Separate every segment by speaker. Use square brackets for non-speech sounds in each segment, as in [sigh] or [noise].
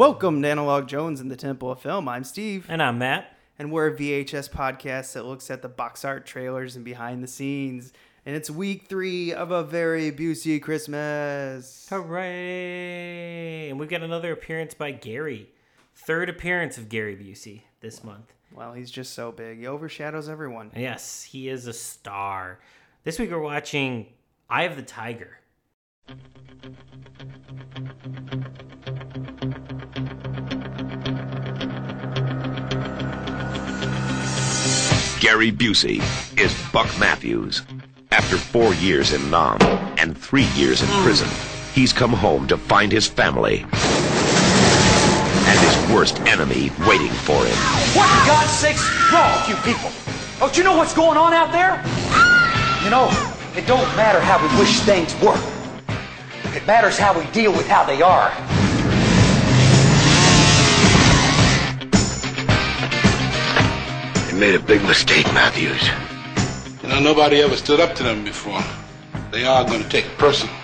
Speaker 1: Welcome to Analog Jones in the Temple of Film. I'm Steve,
Speaker 2: And I'm Matt.
Speaker 1: and we're a VHS podcast that looks at the box art trailers and behind the scenes. And it's week three of a very Busey Christmas.
Speaker 2: Hooray! And we've got another appearance by Gary. Third appearance of Gary Busey this month.
Speaker 1: Well, he's just so big. He overshadows everyone.
Speaker 2: Yes, he is a star. This week we're watching Eye of the Tiger.
Speaker 3: Gary Busey is Buck Matthews. After four years in Nam and three years in prison, he's come home to find his family and his worst enemy waiting for him.
Speaker 4: What in God's sakes wrong with you people? Don't you know what's going on out there? You know, it don't matter how we wish things were. It matters how we deal with how they are.
Speaker 3: Made a big mistake, Matthews.
Speaker 5: You know, nobody ever stood up to them before. They are going to take it personal.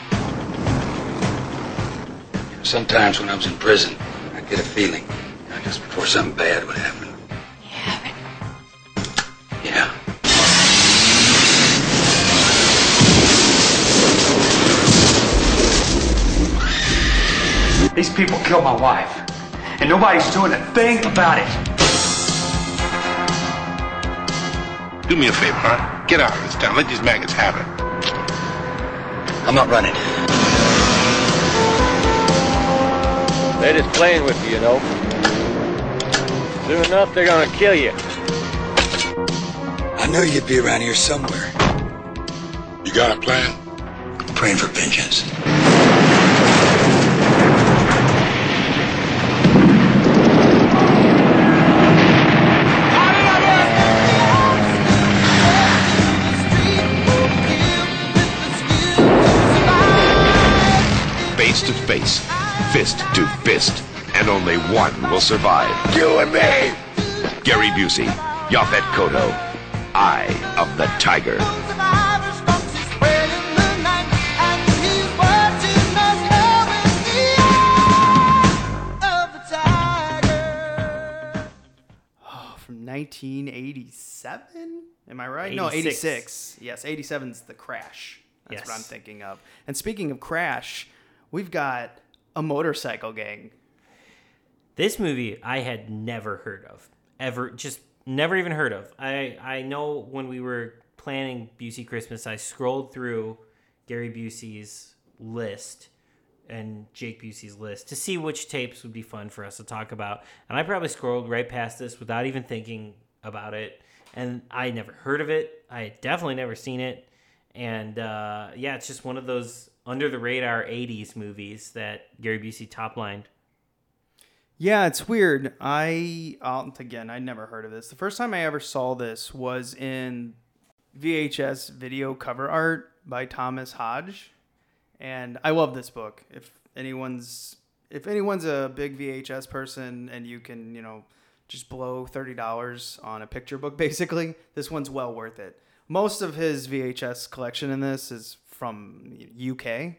Speaker 6: Sometimes when I was in prison, I get a feeling, you know, just before something bad would happen. Yeah. Yeah.
Speaker 4: These people killed my wife, and nobody's doing a thing about it.
Speaker 5: Do me a favor, huh? Get out of this town. Let these maggots have it.
Speaker 6: I'm not running.
Speaker 7: They're just playing with you, you know. Soon enough, they're gonna kill you.
Speaker 6: I knew you'd be around here somewhere.
Speaker 5: You got a plan?
Speaker 6: I'm praying for vengeance.
Speaker 3: Fist to fist, and only one will survive. You and me! Gary Busey, Yaphet Kotto, Eye of the Tiger.
Speaker 1: Oh, from 1987? Am I right? No,
Speaker 2: 86.
Speaker 1: 86. Yes, 87's The Crash. That's what I'm thinking of. And speaking of Crash, we've got a motorcycle gang.
Speaker 2: This movie I had never heard of. Ever just never even heard of. I I know when we were planning Busey Christmas, I scrolled through Gary Busey's list and Jake Busey's list to see which tapes would be fun for us to talk about. And I probably scrolled right past this without even thinking about it. And I never heard of it. I definitely never seen it. And uh, yeah, it's just one of those under the radar 80s movies that Gary Busey top lined.
Speaker 1: Yeah, it's weird. I uh, again, I'd never heard of this. The first time I ever saw this was in VHS video cover art by Thomas Hodge, and I love this book. If anyone's if anyone's a big VHS person and you can, you know, just blow thirty dollars on a picture book, [laughs] basically, this one's well worth it. Most of his VHS collection in this is from UK.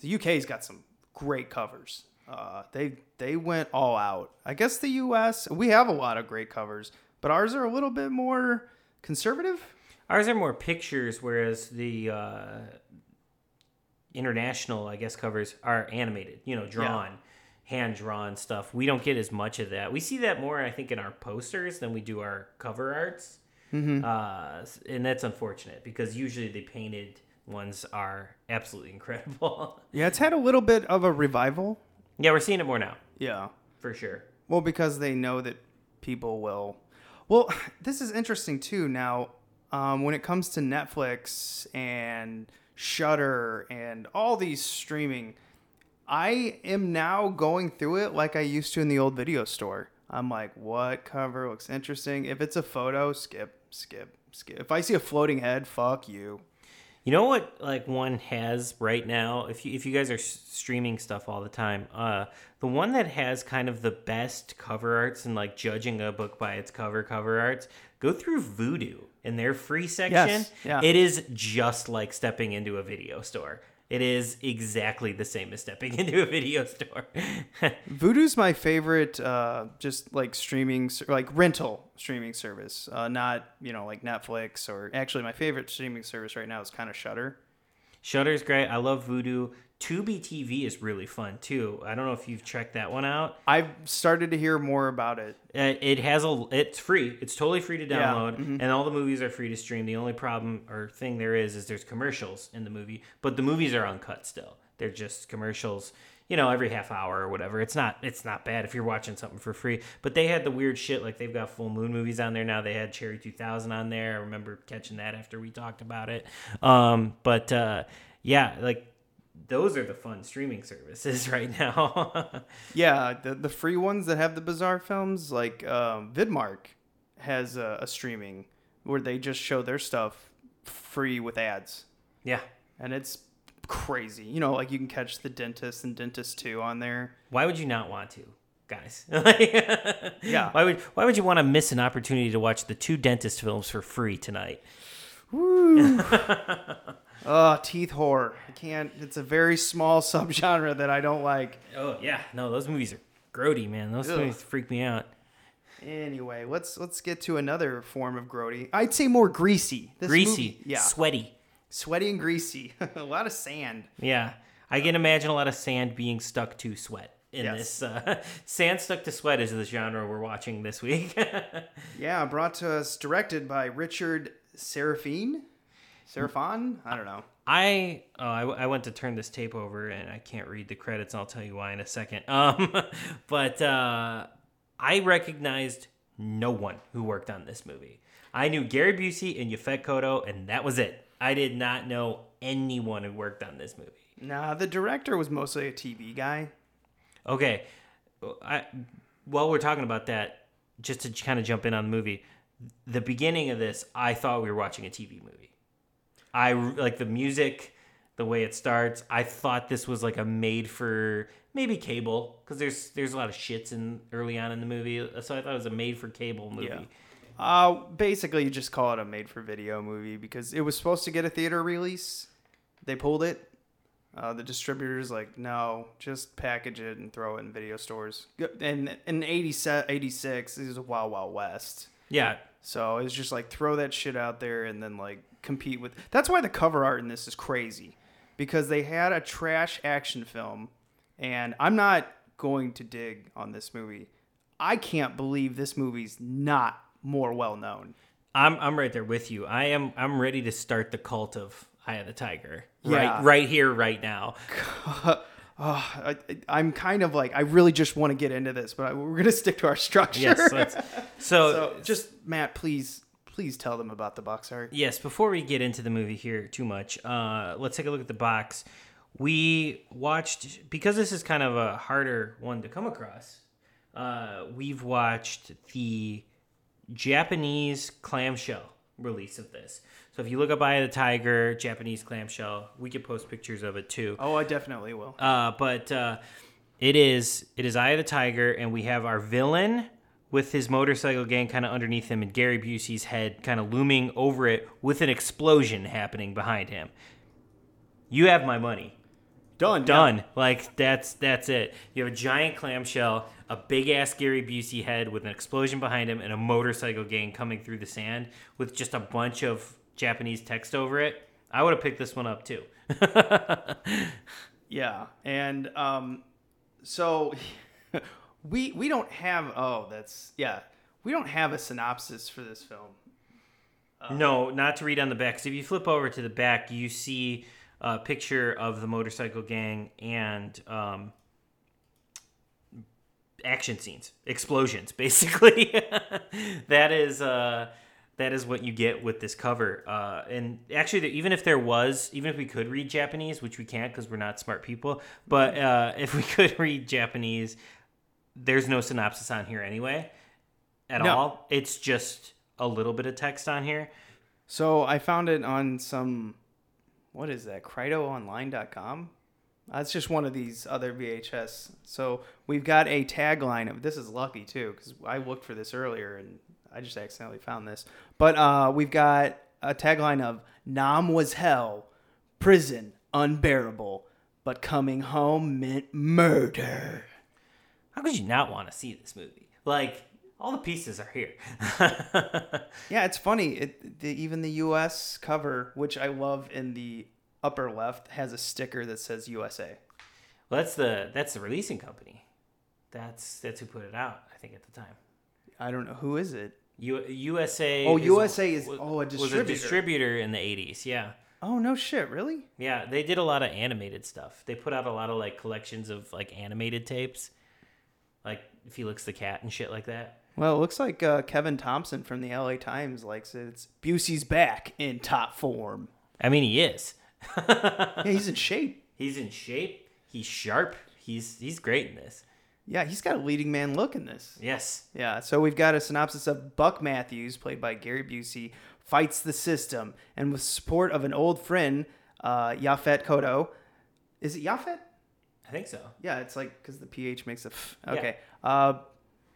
Speaker 1: The UK's got some great covers. Uh, they they went all out. I guess the U.S. we have a lot of great covers, but ours are a little bit more conservative.
Speaker 2: Ours are more pictures, whereas the uh, international, I guess, covers are animated. You know, drawn, hand drawn stuff. We don't get as much of that. We see that more, I think, in our posters than we do our cover arts. Uh, and that's unfortunate because usually the painted ones are absolutely [laughs] incredible.
Speaker 1: Yeah, it's had a little bit of a revival.
Speaker 2: yeah, we're seeing it more now
Speaker 1: Yeah.
Speaker 2: for sure.
Speaker 1: Well, because they know that people will. Well, [sighs] this is interesting too. Now, um, when it comes to Netflix and Shudder and all these streaming, I am now going through it like I used to in the old video store. I'm like, what cover looks interesting? If it's a photo, skip, skip, skip. If I see a floating head, fuck you.
Speaker 2: You know what? Like one has right now. If you if you guys are s- streaming stuff all the time, uh, the one that has kind of the best cover arts and like judging a book by its cover cover arts, go through Vudu in their free section.
Speaker 1: Yes, yeah.
Speaker 2: It is just like stepping into a video store. It is exactly the same as stepping [laughs] into a video store. [laughs]
Speaker 1: Vudu's my favorite, uh, just like streaming, like rental streaming service. Uh, not you know like Netflix or actually my favorite streaming service right now is kind of Shudder.
Speaker 2: Shudder's great. I love Vudu. Tubi TV is really fun too. I don't know if you've checked that one out.
Speaker 1: I've started to hear more about it.
Speaker 2: Uh, it has a. It's free. It's totally free to
Speaker 1: Yeah,
Speaker 2: download,
Speaker 1: mhm.
Speaker 2: and all the movies are free to stream. The only problem or thing there is is there's commercials in the movie, but the movies are uncut still. They're just commercials. You know, every half hour or whatever. It's not. It's not bad if you're watching something for free. But they had the weird shit like they've got full moon movies on there now. They had Cherry 2000 on there. I remember catching that after we talked about it. Um, but uh, yeah, like those are the fun streaming services [laughs] right now.
Speaker 1: Yeah, the the free ones that have the bizarre films, like um, Vidmark, has a, a streaming where they just show their stuff free with ads.
Speaker 2: Yeah.
Speaker 1: and it's crazy. You know, like you can catch the dentist and dentist two on there.
Speaker 2: Why would you not want to, guys? [laughs]
Speaker 1: Yeah.
Speaker 2: Why would Why would you want to miss an opportunity to watch the two dentist films for free tonight?
Speaker 1: Woo. [laughs] Oh, teeth horror. I can't. It's a very small [laughs] subgenre that I don't like.
Speaker 2: Oh yeah, no, those movies are grody, man. Those
Speaker 1: Ugh.
Speaker 2: movies freak me out.
Speaker 1: Anyway, let's let's get to another form of grody. I'd say more greasy. This
Speaker 2: Greasy,
Speaker 1: movie- yeah,
Speaker 2: sweaty.
Speaker 1: sweaty and greasy. [laughs] a lot of sand.
Speaker 2: Yeah, I can imagine a lot of sand being stuck to sweat in
Speaker 1: Yes.
Speaker 2: this. Uh, [laughs] sand stuck to sweat is the genre we're watching this week.
Speaker 1: Yeah, brought to us, directed by Richard Sarafian. Serafon? I don't know.
Speaker 2: I oh I, I went to turn this tape over and I can't read the credits. I'll tell you why in a second. [laughs] Um, but uh, I recognized no one who worked on this movie. I knew Gary Busey and Yaphet Kotto, and that was it. I did not know anyone who worked on this movie.
Speaker 1: Nah, the director was mostly a TV guy.
Speaker 2: Okay, I while we're talking about that, just to kind of jump in on the movie, the beginning of this, I thought we were watching a TV movie. I like the music, the way it starts. I thought this was like a made for maybe cable because there's there's a lot of shits in early on in the movie, so I thought it was a made for cable movie.
Speaker 1: Yeah. Uh, basically, you just call it a made-for-video movie because it was supposed to get a theater release. They pulled it. Uh, the distributors like, no, just package it and throw it in video stores. And in 87, 86, this is a Wild Wild West.
Speaker 2: Yeah.
Speaker 1: So it's just like throw that shit out there and then like compete with. That's why the cover art in this is crazy, because they had a trash action film, and I'm not going to dig on this movie. I can't believe this movie's not more well known.
Speaker 2: I'm I'm right there with you. I am I'm ready to start the cult of Eye of the Tiger.
Speaker 1: Yeah.
Speaker 2: Right right here, right now. [laughs]
Speaker 1: oh, I, I'm kind of like I really just want to get into this, but I, we're gonna stick to our [laughs] structure.
Speaker 2: Yes, [laughs] so-
Speaker 1: so just Matt, please, please tell them about the box art.
Speaker 2: Yes, before we get into the movie here too much, uh, let's take a look at the box. We watched because this is kind of a harder one to come across. Uh, we've watched the Japanese clamshell release of this. So if you look up Eye of the Tiger, Japanese clamshell, we could post pictures of it too.
Speaker 1: Oh, I definitely will.
Speaker 2: Uh, but uh, it is it is Eye of the Tiger, and we have our villain with his motorcycle gang kind of underneath him, and Gary Busey's head kind of looming over it with an explosion happening behind him. You have my money.
Speaker 1: Done.
Speaker 2: Done. Like that's that's it. You have a giant clamshell, a big ass Gary Busey head with an explosion behind him, and a motorcycle gang coming through the sand with just a bunch of Japanese text over it. I would have picked this one up too. [laughs]
Speaker 1: Yeah, and um, so [laughs] we we don't have. Oh, that's yeah. We don't have a synopsis for this film.
Speaker 2: no, not to read on the back. 'cause if you flip over to the back, you see a picture of the motorcycle gang and um, action scenes, explosions, [laughs] basically. [laughs] that is uh, that is what you get with this cover. Uh, and actually, even if there was, even if we could read Japanese, which we can't because we're not smart people, but uh, if we could read Japanese, there's no synopsis on here anyway at
Speaker 1: No.
Speaker 2: all. It's just a little bit of text on here.
Speaker 1: So I found it on some, what is that? CridoOnline.com. That's just one of these other VHS. So we've got a tagline of this is lucky too because I looked for this earlier and I just accidentally found this. But uh, we've got a tagline of Nam was hell, prison unbearable, but coming home meant murder.
Speaker 2: How could you not want to see this movie? Like all the pieces are here. [laughs]
Speaker 1: Yeah, it's funny. It the, even the U.S. cover, which I love in the upper left, has a sticker that says USA.
Speaker 2: Well, that's the that's the releasing company. That's that's who put it out. I think at the time.
Speaker 1: I don't know who is it.
Speaker 2: U- USA.
Speaker 1: Oh, USA is- oh, a distributor.
Speaker 2: Was a distributor in the '80s. Yeah,
Speaker 1: Oh no shit, really?
Speaker 2: yeah. They did a lot of animated stuff. They put out a lot of like collections of like animated tapes, like Felix the Cat and shit like that.
Speaker 1: Well, it looks like uh, Kevin Thompson from the LA Times likes it. It's Busey's back in top form.
Speaker 2: I mean, he is. [laughs]
Speaker 1: Yeah, he's in shape.
Speaker 2: He's in shape. He's sharp. He's he's great in this.
Speaker 1: Yeah, he's got a leading man look in this.
Speaker 2: Yes.
Speaker 1: Yeah, so we've got a synopsis of Buck Matthews, played by Gary Busey, fights the system, and with support of an old friend, uh, Yaphet Kotto. Is it Yafet?
Speaker 2: Think so.
Speaker 1: Yeah, it's like because the ph makes a f. Okay. Uh,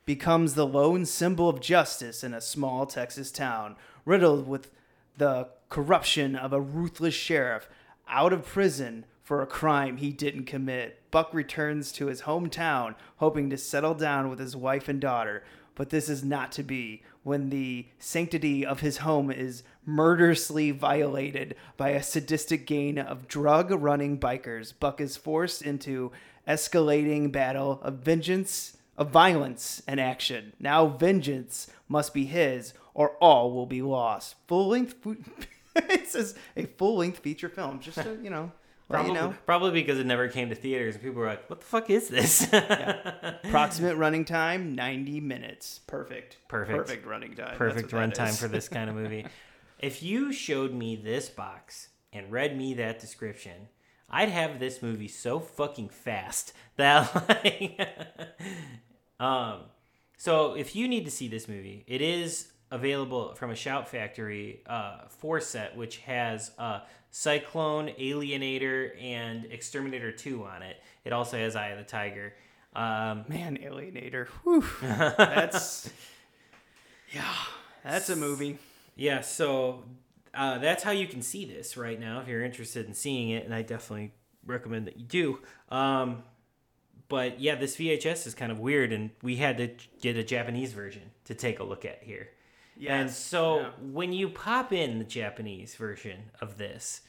Speaker 1: becomes the lone symbol of justice in a small Texas town, riddled with the corruption of a ruthless sheriff. Out of prison for a crime he didn't commit, Buck returns to his hometown, hoping to settle down with his wife and daughter. But this is not to be when the sanctity of his home is murderously violated by a sadistic gang of drug running bikers. Buck is forced into escalating battle of vengeance, of violence and action. Now vengeance must be his or all will be lost. Full length [laughs] it a full length feature film just to, you know,
Speaker 2: Probably,
Speaker 1: you know.
Speaker 2: probably because it never came to theaters and people were like, "What the fuck is this?" [laughs]
Speaker 1: Approximate running time 90 minutes. Perfect.
Speaker 2: Perfect.
Speaker 1: Perfect running time.
Speaker 2: Perfect
Speaker 1: that
Speaker 2: runtime for this kind of [laughs] movie. if you showed me this box and read me that description, I'd have this movie so fucking fast [laughs] that like um so if you need to see this movie, it is available from a Shout Factory uh, four set, which has uh, Cyclone, Alienator, and Exterminator 2 on it. It also has Eye of the Tiger. Um,
Speaker 1: Man, Alienator. Whew. [laughs] That's yeah, that's a movie.
Speaker 2: Yeah, so uh, that's how you can see this right now if you're interested in seeing it, and I definitely recommend that you do. Um, but yeah, this VHS is kind of weird, and we had to get a Japanese version to take a look at here. And so
Speaker 1: yeah.
Speaker 2: when you pop in the Japanese version of this,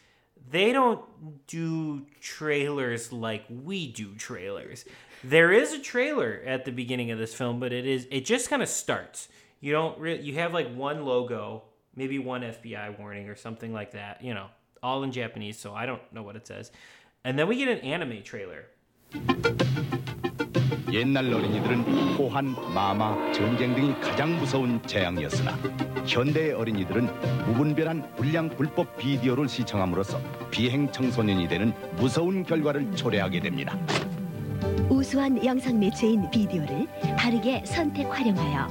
Speaker 2: they don't do trailers like we do trailers. There is a trailer at the beginning of this film, but it is it just kind of starts. You don't really you have like one logo, maybe one FBI warning or something like that, you know, all in Japanese, so I don't know what it says. And then we get an anime trailer.
Speaker 8: 옛날 어린이들은 호환, 마마, 전쟁 등이 가장 무서운 재앙이었으나 현대의 어린이들은 무분별한 불량 불법 비디오를 시청함으로써 비행 청소년이 되는 무서운 결과를 초래하게 됩니다.
Speaker 9: 우수한 영상 매체인 비디오를 바르게 선택 활용하여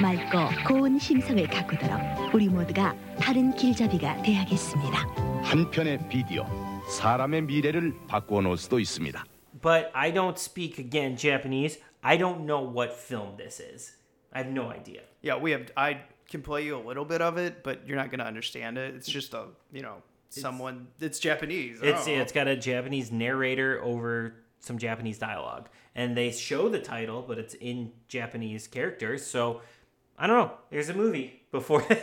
Speaker 9: 맑고 고운 심성을 가꾸도록 우리 모두가 바른 길잡이가 되야겠습니다.
Speaker 8: 한 편의 비디오, 사람의 미래를 바꾸어 놓을 수도 있습니다.
Speaker 2: But I don't speak again Japanese. I don't know what film this is. I have no idea.
Speaker 1: Yeah, we have. I can play you a little bit of it, but you're not gonna understand it. It's just a you know someone. It's Japanese.
Speaker 2: It's
Speaker 1: Oh.
Speaker 2: it's got a Japanese narrator over some Japanese dialogue, and they show the title, but it's in Japanese characters. So I don't know. There's a movie before. [laughs]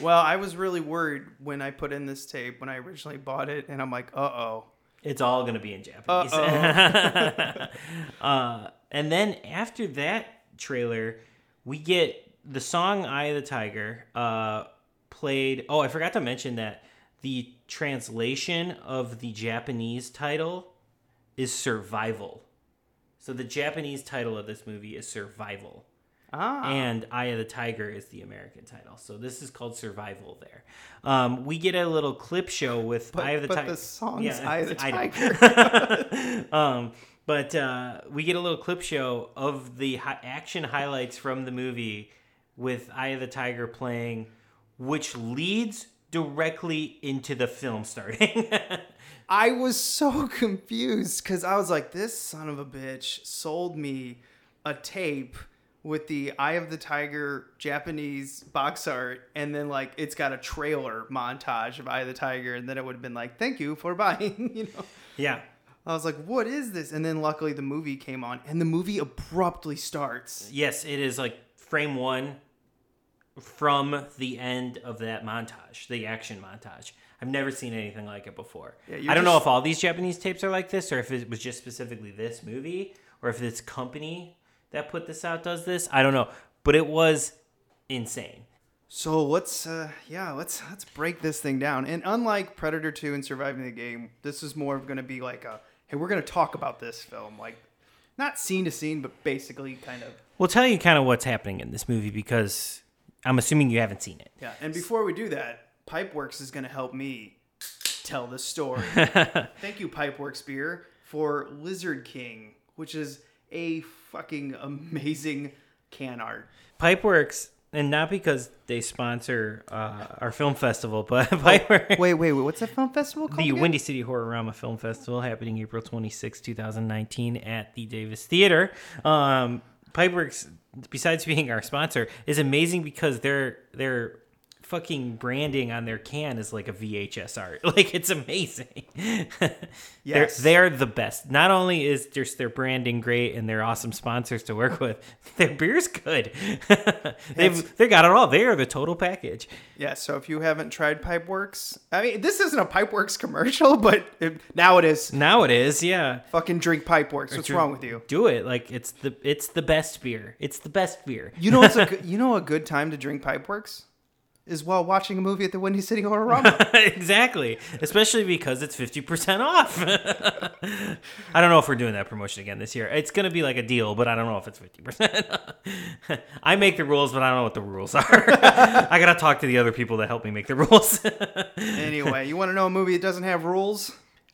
Speaker 1: Well, I was really worried when I put in this tape when I originally bought it, and I'm like, uh oh.
Speaker 2: It's all gonna be in Japanese. [laughs] uh, and then after that trailer, we get the song "Eye of the Tiger" uh, played. Oh, I forgot to mention that the translation of the Japanese title is "Survival." So the Japanese title of this movie is "Survival."
Speaker 1: Ah.
Speaker 2: and Eye of the Tiger is the American title. So this is called Survival there. Um, we get a little clip show with
Speaker 1: But-
Speaker 2: Eye of the Tiger.
Speaker 1: but
Speaker 2: Tiger.
Speaker 1: the song's Eye of [laughs] the. Tiger. [laughs]
Speaker 2: um, but uh, we get a little clip show of the hi- action highlights from the movie with Eye of the Tiger playing, which leads directly into the film starting. [laughs]
Speaker 1: I was so confused because I was like, this son of a bitch sold me a tape with the Eye of the Tiger Japanese box art, and then like it's got a trailer montage of Eye of the Tiger, and then it would have been like, thank you for [laughs] buying, you know.
Speaker 2: yeah.
Speaker 1: I was like, what is this? And then luckily the movie came on, and the movie abruptly starts.
Speaker 2: Yes, it is like frame one from the end of that montage, the action montage. I've never seen anything like it before.
Speaker 1: Yeah,
Speaker 2: I don't know if all these Japanese tapes are like this, or if it was just specifically this movie, or if this company that put this out does this. I don't know, but it was insane.
Speaker 1: So let's uh yeah, let's let's break this thing down. And unlike Predator 2 and Surviving the Game, this is more of going to be like a hey, we're going to talk about this film like not scene to scene, but basically kind of
Speaker 2: We'll tell you kind of what's happening in this movie because I'm assuming you haven't seen it.
Speaker 1: Yeah, and before we do that, Pipeworks is going to help me tell the story. [laughs] Thank you Pipeworks beer for Lizard King, which is a fucking amazing can art.
Speaker 2: Pipeworks, and not because they sponsor uh, our film festival, but [laughs] Pipeworks.
Speaker 1: Wait, wait, wait. What's that film festival called?
Speaker 2: The
Speaker 1: again?
Speaker 2: Windy City Horrorama Film Festival happening April 26, 2019 at the Davis Theater. Um, Pipeworks, besides being our sponsor, is amazing because their their fucking branding on their can is like a VHS art. [laughs] Like it's amazing. [laughs]
Speaker 1: Yes.
Speaker 2: they're, they're the best. Not only is just their branding great and they're awesome sponsors to work with, [laughs] their beer's good. They've they got it all. They are the total package.
Speaker 1: Yeah, so if you haven't tried Pipeworks, I mean, this isn't a Pipeworks commercial, but it, now it is.
Speaker 2: Now it is, yeah.
Speaker 1: Fucking drink Pipeworks. What's
Speaker 2: Dr-
Speaker 1: wrong with you?
Speaker 2: Do it. Like it's the it's the best beer. It's the best beer.
Speaker 1: You know what's a good, you know a good time to drink Pipeworks is while watching a movie at the Windy City Horrorama. [laughs]
Speaker 2: exactly. Especially because it's 50% off. [laughs] I don't know if we're doing that promotion again this year. It's going to be like a deal, but I don't know if it's 50%. [laughs] I make the rules, but I don't know what the rules are. I got to talk to the other people that help me make the rules.
Speaker 1: anyway, you want to know a movie that doesn't have rules?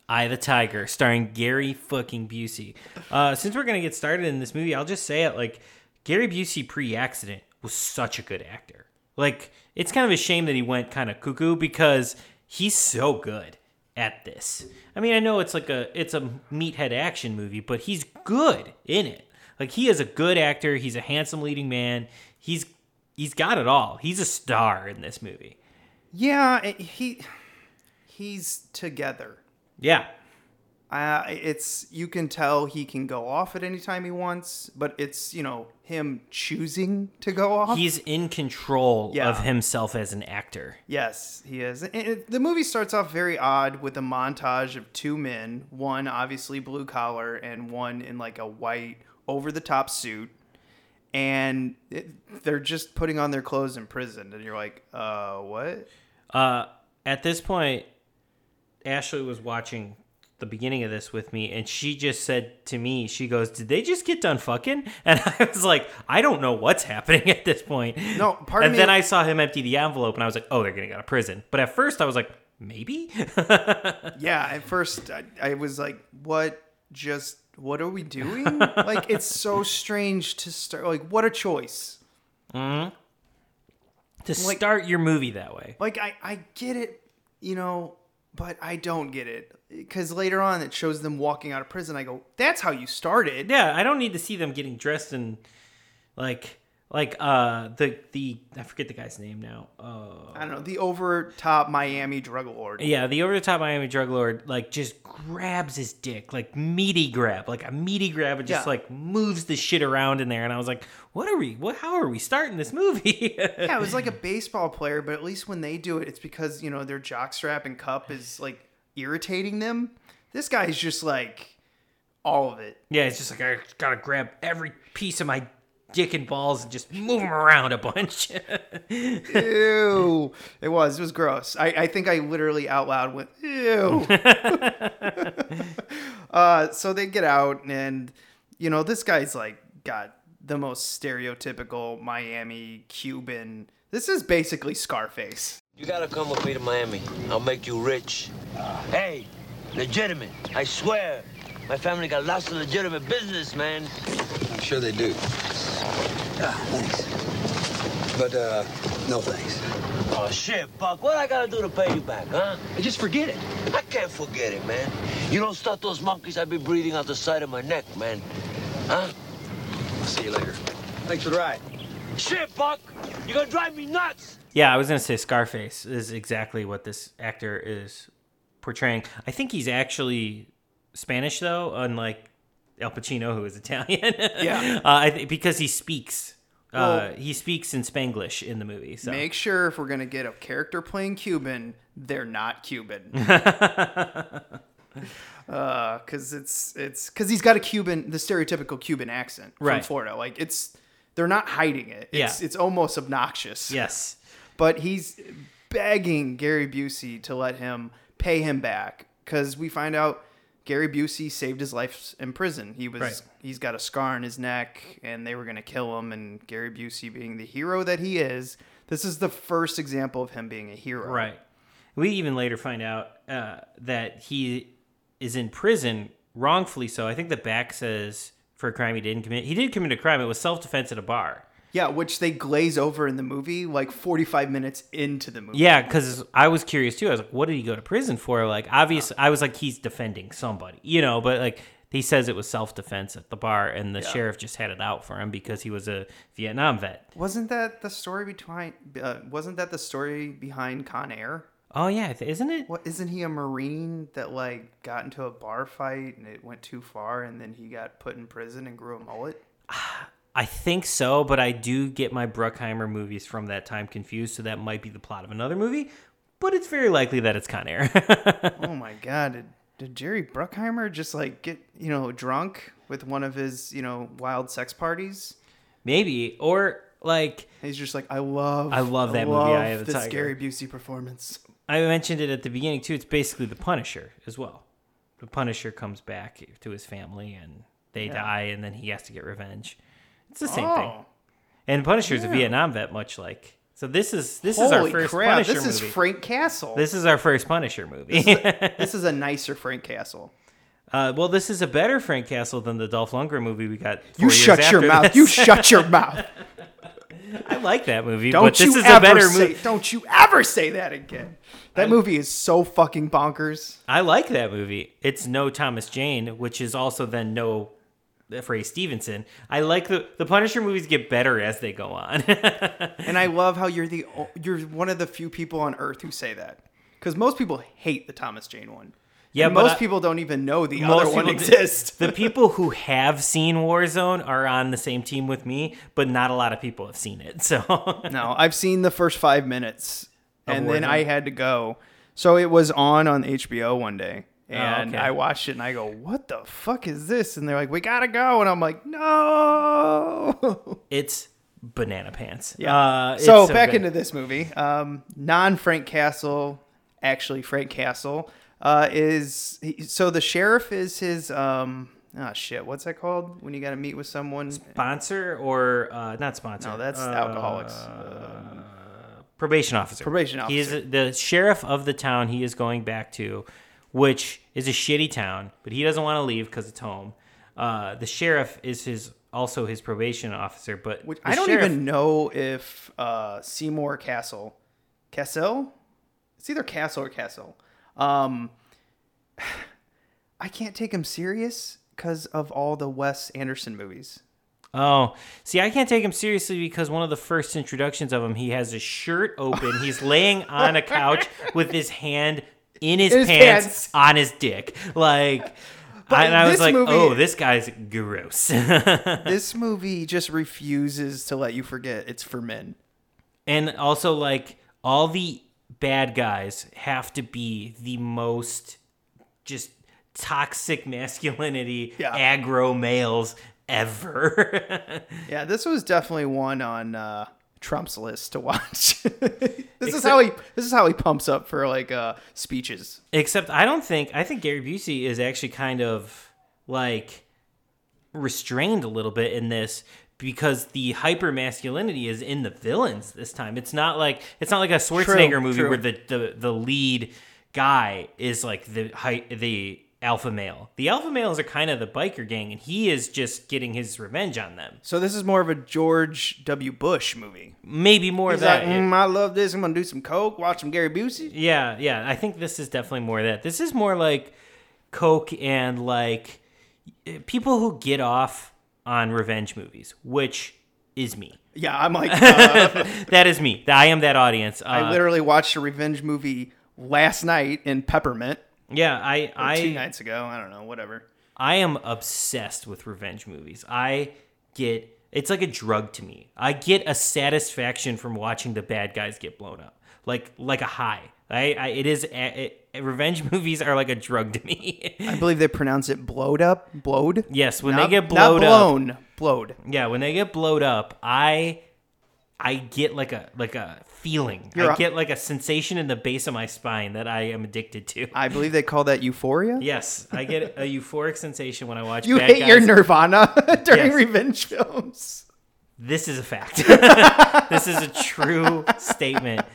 Speaker 2: Eye of the Tiger, starring Gary fucking Busey. Uh, since we're gonna get started in this movie, I'll just say it like Gary Busey pre-accident was such a good actor. Like it's kind of a shame that he went kind of cuckoo because he's so good at this. I mean, I know it's like a it's a meathead action movie, but he's good in it. Like he is a good actor. He's a handsome leading man. He's he's got it all. He's a star in this movie.
Speaker 1: Yeah, he he's together.
Speaker 2: Yeah.
Speaker 1: Uh, it's you can tell he can go off at any time he wants, but it's you know him choosing to go off.
Speaker 2: He's in control
Speaker 1: Yeah.
Speaker 2: of himself as an actor.
Speaker 1: Yes, he is. And it, the movie starts off very odd with a montage of two men, one obviously blue collar and one in like a white over the top suit. And it, they're just putting on their clothes in prison. And you're like, uh, what?
Speaker 2: Uh, at this point, Ashley was watching the beginning of this with me, and she just said to me, "She goes, did they just get done fucking?" [laughs] And I was like, "I don't know what's [laughs] happening at this point."
Speaker 1: No, part of
Speaker 2: and
Speaker 1: me-
Speaker 2: then I saw him empty the envelope, and I was like, "Oh, they're getting out of prison." But at first, I was like, "Maybe." [laughs]
Speaker 1: Yeah, at first I, I was like, what? Just, what are we doing? like, it's so strange to start. Like, what a choice.
Speaker 2: Mhm. to
Speaker 1: Like-
Speaker 2: start your movie that way.
Speaker 1: Like I, I get it, you know, but I don't get it because later on it shows them walking out of prison. I go, that's how you started.
Speaker 2: Yeah, I don't need to see them getting dressed in like like uh the the I forget the guy's name now. Uh
Speaker 1: I don't know the over top Miami drug lord.
Speaker 2: Yeah, the over the top Miami drug lord like just grabs his dick, like meaty grab, like a meaty grab, and just
Speaker 1: Yeah.
Speaker 2: like moves the shit around in there. And I was like, what are we? What? How are we starting this movie? [laughs]
Speaker 1: yeah, it was like a baseball player, but at least when they do it, it's because you know their jockstrap and cup is like irritating them. This guy's just like all of it.
Speaker 2: yeah, it's just like I gotta grab every piece of my dick and balls and just move them around a bunch. [laughs]
Speaker 1: Ew. It was. It was gross. I, I think I literally out loud went, ew. [laughs] [laughs] uh, so they get out, and, you know, this guy's like got the most stereotypical Miami Cuban. This is basically Scarface.
Speaker 10: You gotta come with me to Miami. I'll make you rich. Hey, legitimate. I swear. My family got lots of legitimate business, man.
Speaker 6: I'm sure they do. Ah, thanks. But, uh, no thanks.
Speaker 10: Oh, shit, Buck. What I gotta do to pay you back, huh?
Speaker 6: Just forget it.
Speaker 10: I can't forget it, man. You don't stop those monkeys I'd be breathing out the side of my neck, man. Huh?
Speaker 6: I'll see you later. Thanks for the ride.
Speaker 10: Shit, Buck. You're gonna drive me nuts.
Speaker 2: Yeah, I was gonna say Scarface is exactly what this actor is portraying. I think he's actually Spanish though, unlike Al Pacino, who is Italian. [laughs]
Speaker 1: Yeah.
Speaker 2: uh, I th- because he speaks. uh, he speaks in Spanglish in the movie. So
Speaker 1: Make sure if we're gonna get a character playing Cuban, they're not Cuban. [laughs] Because it's it's because he's got a Cuban, the stereotypical Cuban accent from
Speaker 2: Right.
Speaker 1: Florida. Like it's they're not hiding it. It's
Speaker 2: Yeah.
Speaker 1: it's almost obnoxious.
Speaker 2: yes,
Speaker 1: but he's begging Gary Busey to let him pay him back because we find out Gary Busey saved his life in prison. He was
Speaker 2: Right.
Speaker 1: he's got a scar on his neck, and they were gonna kill him. And Gary Busey, being the hero that he is, this is the first example of him being a hero.
Speaker 2: right. We even later find out uh, that he is in prison wrongfully. So I think the back says for a crime he didn't commit. He did commit a crime. It was self defense at a bar.
Speaker 1: Yeah, which they glaze over in the movie like 45 minutes into the movie.
Speaker 2: Yeah, because I was curious too. I was like, what did he go to prison for? Like, obvious. I was like, he's defending somebody, you know. But like, he says it was self defense at the bar, and the
Speaker 1: Yeah.
Speaker 2: sheriff just had it out for him because he was a Vietnam vet.
Speaker 1: Wasn't that the story behind? Uh, wasn't that the story behind Con Air?
Speaker 2: Oh yeah, isn't it?
Speaker 1: What isn't he a marine that like got into a bar fight and it went too far and then he got put in prison and grew a mullet?
Speaker 2: I think so, but I do get my Bruckheimer movies from that time confused, so that might be the plot of another movie. But it's very likely that it's Con Air. [laughs]
Speaker 1: oh my god, did, did Jerry Bruckheimer just like get, you know, drunk with one of his, you know, wild sex parties?
Speaker 2: Maybe or like
Speaker 1: He's just like, I love
Speaker 2: I love that movie,
Speaker 1: love
Speaker 2: Eye of the
Speaker 1: this
Speaker 2: Tiger."
Speaker 1: Gary Busey performance.
Speaker 2: I mentioned it at the beginning too. It's basically the Punisher as well. The Punisher comes back to his family and they
Speaker 1: Yeah.
Speaker 2: die, and then he has to get revenge. It's the same thing.
Speaker 1: Oh.
Speaker 2: And Punisher's a
Speaker 1: Yeah.
Speaker 2: Vietnam vet, much like so. This is this is our first
Speaker 1: crap,
Speaker 2: Punisher
Speaker 1: this
Speaker 2: movie.
Speaker 1: is Frank Castle.
Speaker 2: This is our first Punisher movie.
Speaker 1: This is a, [laughs] this is a nicer Frank Castle.
Speaker 2: uh, well, this is a better Frank Castle than the Dolph Lundgren movie we got.
Speaker 1: You
Speaker 2: years
Speaker 1: shut your
Speaker 2: after
Speaker 1: mouth. You shut your mouth. [laughs]
Speaker 2: I like that movie,
Speaker 1: Don't
Speaker 2: but this is a better
Speaker 1: say,
Speaker 2: movie.
Speaker 1: Don't you ever say that again. That movie is so fucking bonkers.
Speaker 2: I like that movie. It's no Thomas Jane, which is also then no Ray Stevenson. I like the the Punisher movies get better as they go on. [laughs]
Speaker 1: And I love how you're the you're one of the few people on earth who say that. Because most people hate the Thomas Jane one.
Speaker 2: Yeah,
Speaker 1: And most
Speaker 2: I-
Speaker 1: people don't even know the other one exists.
Speaker 2: the people who have seen Warzone are on the same team with me, but not a lot of people have seen it. So [laughs]
Speaker 1: no, I've seen the first five minutes,
Speaker 2: Of
Speaker 1: and then I had to go. So it was on on HBO one day, and
Speaker 2: Oh, okay.
Speaker 1: I watched it, and I go, "What the fuck is this?" And they're like, "We gotta go," and I'm like, "No." [laughs]
Speaker 2: it's banana pants.
Speaker 1: Yeah.
Speaker 2: Uh, it's
Speaker 1: so back
Speaker 2: good.
Speaker 1: into this movie. Um, non Frank Castle, actually Frank Castle, uh, is he, so the sheriff is his um. Oh shit! What's that called when you got to meet with someone?
Speaker 2: sponsor or uh, not sponsor.
Speaker 1: No, that's
Speaker 2: Uh,
Speaker 1: alcoholics. Uh,
Speaker 2: probation officer.
Speaker 1: Probation
Speaker 2: He is the sheriff of the town he is going back to, which is a shitty town, but he doesn't want to leave because it's home. Uh, the sheriff is his also his probation officer, but
Speaker 1: Which I don't
Speaker 2: sheriff-
Speaker 1: even know if uh, Seymour Cassel, Castle, it's either Castle or Castle. Um, [sighs] I can't take him serious because of all the Wes Anderson movies.
Speaker 2: Oh, see, I can't take him seriously because one of the first introductions of him, he has his shirt open. He's laying on a couch [laughs] with his hand in his,
Speaker 1: In his
Speaker 2: pants,
Speaker 1: pants.
Speaker 2: on his dick. Like,
Speaker 1: But
Speaker 2: and I was like,
Speaker 1: movie-
Speaker 2: oh, this guy's gross. [laughs]
Speaker 1: this movie just refuses to let you forget it's for men.
Speaker 2: and also, like, all the bad guys have to be the most just toxic masculinity,
Speaker 1: Yeah.
Speaker 2: aggro males ever. [laughs]
Speaker 1: Yeah, this was definitely one on uh, Trump's list to watch. [laughs] this is how he this is how he pumps up for like uh, speeches.
Speaker 2: Except I don't think I think Gary Busey is actually kind of like restrained a little bit in this because the hyper masculinity is in the villains this time. It's not like it's not like a Schwarzenegger movie
Speaker 1: true.
Speaker 2: where the, the the lead guy is like the the alpha male. The alpha males are kind of the biker gang, and he is just getting his revenge on them.
Speaker 1: So this is more of a George W. Bush movie.
Speaker 2: Maybe more
Speaker 1: He's
Speaker 2: of that.
Speaker 1: like, "Mm, I love this. I'm gonna do some coke, watch some Gary Busey.
Speaker 2: Yeah, yeah. I think this is definitely more of that. This is more like Coke and like people who get off on revenge movies, which is me.
Speaker 1: Yeah, I'm like, [laughs] uh,
Speaker 2: that is me. I am that audience. Uh,
Speaker 1: I literally watched a revenge movie last night in Peppermint.
Speaker 2: Yeah, I, I
Speaker 1: two nights ago. I don't know, whatever.
Speaker 2: I am obsessed with revenge movies. I get it's like a drug to me. I get a satisfaction from watching the bad guys get blown up, like like a high. I, I it is it, revenge [laughs] movies are like a drug to me.
Speaker 1: I believe they pronounce it blowed up, blowed.
Speaker 2: Yes, when
Speaker 1: Not-
Speaker 2: they get
Speaker 1: not
Speaker 2: blowed
Speaker 1: blown,
Speaker 2: up,
Speaker 1: blowed.
Speaker 2: Yeah, when they get blowed up, I I get like a like a feeling.
Speaker 1: You're
Speaker 2: I
Speaker 1: a-
Speaker 2: get like a sensation in the base of my spine that I am addicted to.
Speaker 1: I believe they call that euphoria.
Speaker 2: Yes, I get a euphoric sensation when I watch.
Speaker 1: You hate your. Nirvana [laughs] during
Speaker 2: Yes.
Speaker 1: revenge films.
Speaker 2: This is a fact. [laughs] this is a true statement.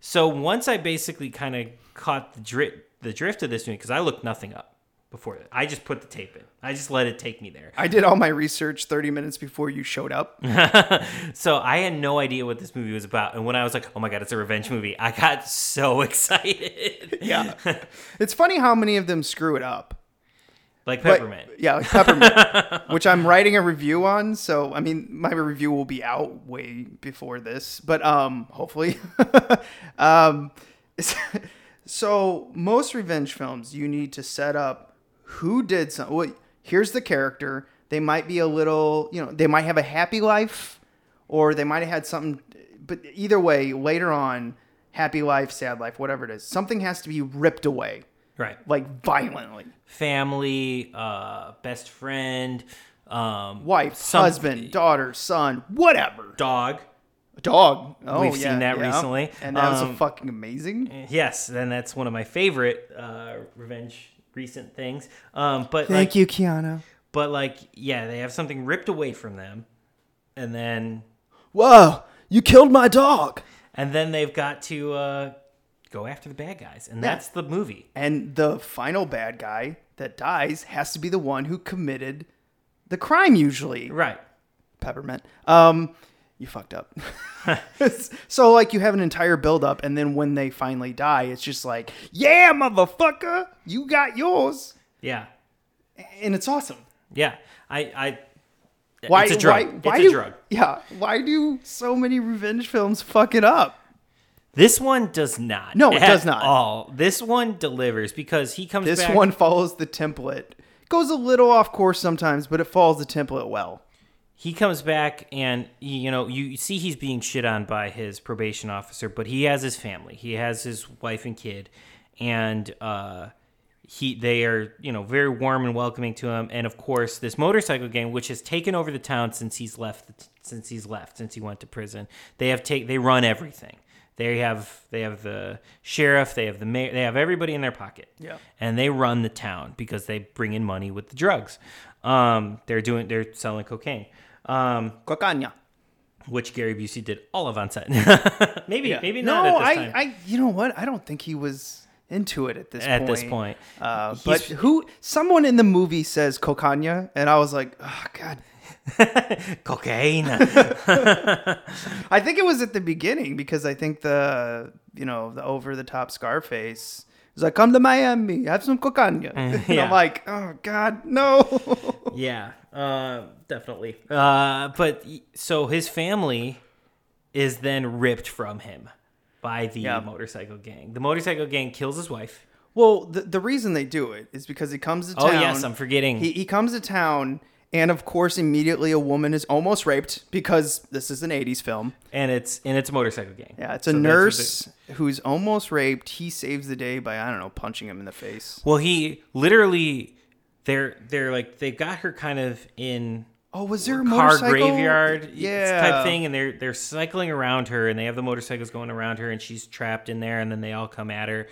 Speaker 2: So once I basically kind of caught the drift the drift of this movie because I looked nothing up before that. I just put the tape in. I just let it take me there.
Speaker 1: I did all my research 30 minutes before you showed up. [laughs]
Speaker 2: so I had no idea what this movie was about, and when I was like, "Oh my god, it's a revenge movie," I got so [laughs] excited. [laughs]
Speaker 1: yeah, it's funny how many of them screw it up.
Speaker 2: Like
Speaker 1: But-
Speaker 2: peppermint.
Speaker 1: yeah, like peppermint, which I'm writing a review on. So I mean, my review will be out way before this, but um, hopefully. um, so most revenge films, you need to set up who did something. Well, here's the character. They might be a little, you know, they might have a happy life, or they might have had something. But either way, later on, happy life, sad life, whatever it is, something has to be ripped away,
Speaker 2: Right.
Speaker 1: like violently.
Speaker 2: Family, uh, best friend, um,
Speaker 1: wife,
Speaker 2: some-
Speaker 1: husband, daughter, son, whatever.
Speaker 2: dog.
Speaker 1: Dog. Oh,
Speaker 2: We've
Speaker 1: yeah,
Speaker 2: seen that
Speaker 1: yeah.
Speaker 2: recently.
Speaker 1: and that was
Speaker 2: Um,
Speaker 1: a fucking amazing.
Speaker 2: Yes, and that's one of my favorite uh, revenge recent things. Um, but
Speaker 1: Thank
Speaker 2: like,
Speaker 1: you, Keanu.
Speaker 2: But like, yeah, they have something ripped away from them, and then
Speaker 1: Whoa, you killed my dog.
Speaker 2: and then they've got to uh, go after the bad guys, and
Speaker 1: Yeah.
Speaker 2: that's the movie.
Speaker 1: And the final bad guy that dies has to be the one who committed the crime. Usually,
Speaker 2: right?
Speaker 1: Peppermint. Um, you fucked up. [laughs] [laughs] so like you have an entire build up, and then when they finally die, it's just like, yeah, motherfucker, you got yours,
Speaker 2: Yeah,
Speaker 1: and it's awesome.
Speaker 2: yeah. I, I.
Speaker 1: Why?
Speaker 2: It's a drug.
Speaker 1: Why, why
Speaker 2: it's
Speaker 1: do,
Speaker 2: a drug.
Speaker 1: Yeah. Why do so many revenge films fuck it up?
Speaker 2: This one does not.
Speaker 1: No, it does not.
Speaker 2: All this one delivers because he comes.
Speaker 1: This
Speaker 2: back-
Speaker 1: one follows the template. Goes a little off course sometimes, but it follows the template well.
Speaker 2: He comes back and you know you see he's being shit on by his probation officer but he has his family. He has his wife and kid. And uh he they are you know very warm and welcoming to him. And of course this motorcycle gang which has taken over the town since he's left since he's left since he went to prison they have take they run everything. They have they have the sheriff they have the mayor they have everybody in their pocket.
Speaker 1: Yeah.
Speaker 2: and they run the town because they bring in money with the drugs. Um they're doing they're selling cocaine um
Speaker 1: Cocaña.
Speaker 2: which Gary Busey did all of on set. [laughs] maybe,
Speaker 1: Yeah.
Speaker 2: maybe
Speaker 1: no,
Speaker 2: not at this
Speaker 1: I,
Speaker 2: time.
Speaker 1: I, you know what? I don't think he was into it at this
Speaker 2: At
Speaker 1: point.
Speaker 2: this point.
Speaker 1: uh, but who? Someone in the movie says cocaña, and I was like, oh god. [laughs]
Speaker 2: Cocaine. [laughs]
Speaker 1: I think it was at the beginning because I think the you know the over the top Scarface was like, "Come to Miami, have some cocaña." [laughs] and
Speaker 2: yeah.
Speaker 1: I'm like, "Oh God, no!" [laughs]
Speaker 2: yeah, uh, definitely. Uh, but so his family is then ripped from him by the
Speaker 1: Yeah.
Speaker 2: motorcycle gang. The motorcycle gang kills his wife.
Speaker 1: Well, the, the reason they do it is because he comes to town.
Speaker 2: Oh, yes, I'm forgetting.
Speaker 1: He, he comes to town, and of course, immediately a woman is almost raped because this is an 80s film.
Speaker 2: And it's and it's a motorcycle gang.
Speaker 1: Yeah, it's a
Speaker 2: So
Speaker 1: nurse who's almost raped. He saves the day by, I don't know, punching him in the face.
Speaker 2: Well, he literally, they're they're like they got her kind of in.
Speaker 1: Oh, was there a
Speaker 2: car
Speaker 1: motorcycle?
Speaker 2: graveyard
Speaker 1: Yeah.
Speaker 2: type thing, and they're they're cycling around her, and they have the motorcycles going around her, and she's trapped in there, and then they all come at her.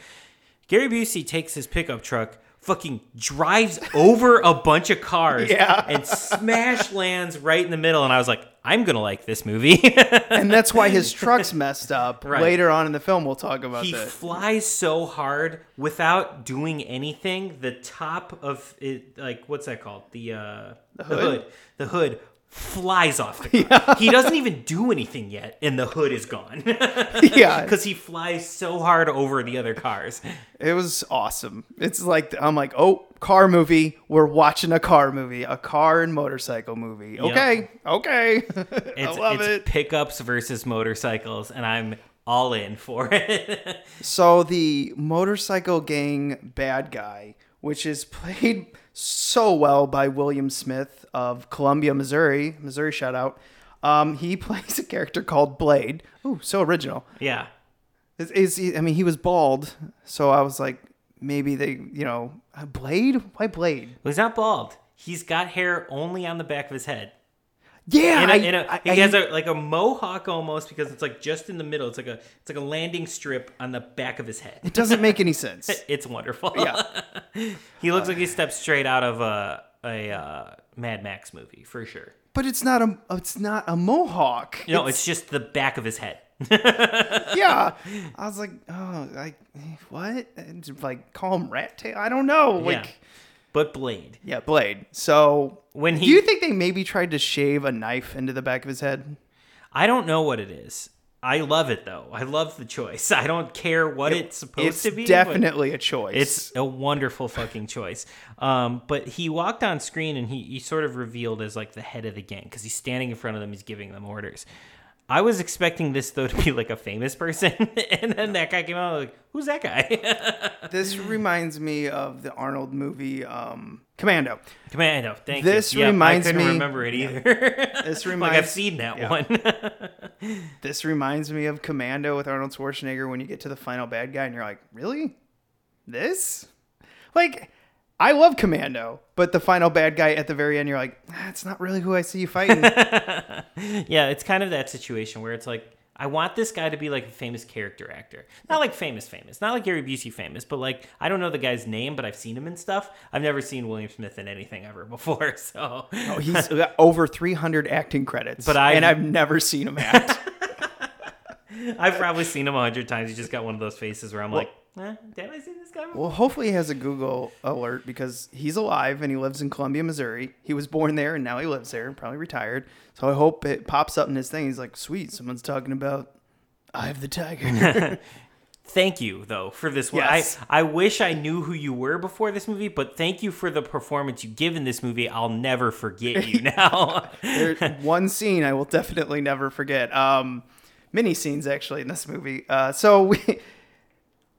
Speaker 2: Gary Busey takes his pickup truck, fucking drives over a bunch of cars
Speaker 1: Yeah.
Speaker 2: and smash lands right in the middle. And I was like, I'm gonna like this movie. [laughs]
Speaker 1: and that's why his truck's messed up.
Speaker 2: Right.
Speaker 1: Later on in the film, we'll talk about
Speaker 2: he
Speaker 1: that.
Speaker 2: flies so hard without doing anything. The top of it, like what's that called? The uh, the
Speaker 1: hood?
Speaker 2: The hood flies off the [laughs] car. He doesn't even do anything yet, and the hood is gone. [laughs]
Speaker 1: Yeah.
Speaker 2: because he flies so hard over the other cars.
Speaker 1: It was awesome. It's like I'm like, oh, car movie. We're watching a car movie, a car and motorcycle movie. Okay, okay. [laughs]
Speaker 2: It's,
Speaker 1: I love
Speaker 2: it's
Speaker 1: it.
Speaker 2: pickups versus motorcycles, and I'm all in for it.
Speaker 1: So the motorcycle gang bad guy, which is played so well by William Smith of Columbia, Missouri. Missouri shout out. Um, he [laughs] plays a character called Blade. Ooh, so original.
Speaker 2: yeah.
Speaker 1: Is, is he, I mean, he was bald, so I was like, maybe they, you know, Blade. Why Blade?
Speaker 2: Well, he's not bald. He's got hair only on the back of his head.
Speaker 1: Yeah,
Speaker 2: a,
Speaker 1: I-
Speaker 2: in a,
Speaker 1: I-
Speaker 2: he
Speaker 1: I-
Speaker 2: has a like a mohawk almost because it's like just in the middle. It's like a it's like a landing strip on the back of his head.
Speaker 1: It doesn't make any sense. [laughs]
Speaker 2: it's wonderful.
Speaker 1: Yeah. [laughs]
Speaker 2: he looks like he stepped straight out of a a uh, Mad Max movie for sure.
Speaker 1: But it's not a, it's not a mohawk.
Speaker 2: No, it's, just the back of his head. [laughs]
Speaker 1: yeah. I was like, oh, like what? And like call him rat tail? I don't know. Like,
Speaker 2: yeah, but Blade.
Speaker 1: Yeah, Blade. So
Speaker 2: When he-
Speaker 1: do you think they maybe tried to shave a knife into the back of his head?
Speaker 2: I don't know what it is. I love it though. I love the choice. [laughs] I don't care what it's supposed
Speaker 1: it's
Speaker 2: to be. It's
Speaker 1: definitely a choice.
Speaker 2: It's a wonderful fucking choice. Um, but he walked on screen and he, he sort of revealed as like the head of the gang because he's standing in front of them. He's giving them orders. I was expecting this though [laughs] to be like a famous person, [laughs] and then that guy came out like, "Who's that guy?" [laughs]
Speaker 1: this reminds me of the Arnold movie um, Commando.
Speaker 2: Commando. Thank
Speaker 1: This
Speaker 2: you. Yeah,
Speaker 1: reminds
Speaker 2: I couldn't
Speaker 1: me-
Speaker 2: remember it either.
Speaker 1: This
Speaker 2: like
Speaker 1: reminds
Speaker 2: I've seen that
Speaker 1: yeah.
Speaker 2: one.
Speaker 1: This reminds me of Commando with Arnold Schwarzenegger when you get to the final bad guy and you're like, really? This? Like, I love Commando, but the final bad guy at the very end, you're like, ah, that's not really who I see you fighting. [laughs]
Speaker 2: yeah, it's kind of that situation where it's like I want this guy to be like a famous character actor. Not like famous famous, not like Gary Busey famous, but like I don't know the guy's name, but I've seen him in stuff. I've never seen William Smith in anything ever before, [laughs] so
Speaker 1: oh, he's got over 300 acting credits,
Speaker 2: But I-
Speaker 1: and I've never seen him act. [laughs]
Speaker 2: I've probably seen him a hundred times. He just got one of those faces where I'm
Speaker 1: Well-
Speaker 2: like, eh, did I see this guy?
Speaker 1: Well, hopefully he has a Google alert because he's alive and he lives in Columbia, Missouri. He was born there and now he lives there, probably retired. So I hope it pops up in his thing. He's like, sweet, someone's talking about Eye of the Tiger. [laughs]
Speaker 2: Thank you though for this one.
Speaker 1: Yes.
Speaker 2: I I wish I knew who you were before this movie, but thank you for the performance you give in this movie. I'll never forget you [laughs] now.
Speaker 1: There's [laughs] one scene I will definitely never forget. Um, many scenes actually in this movie. Uh, so we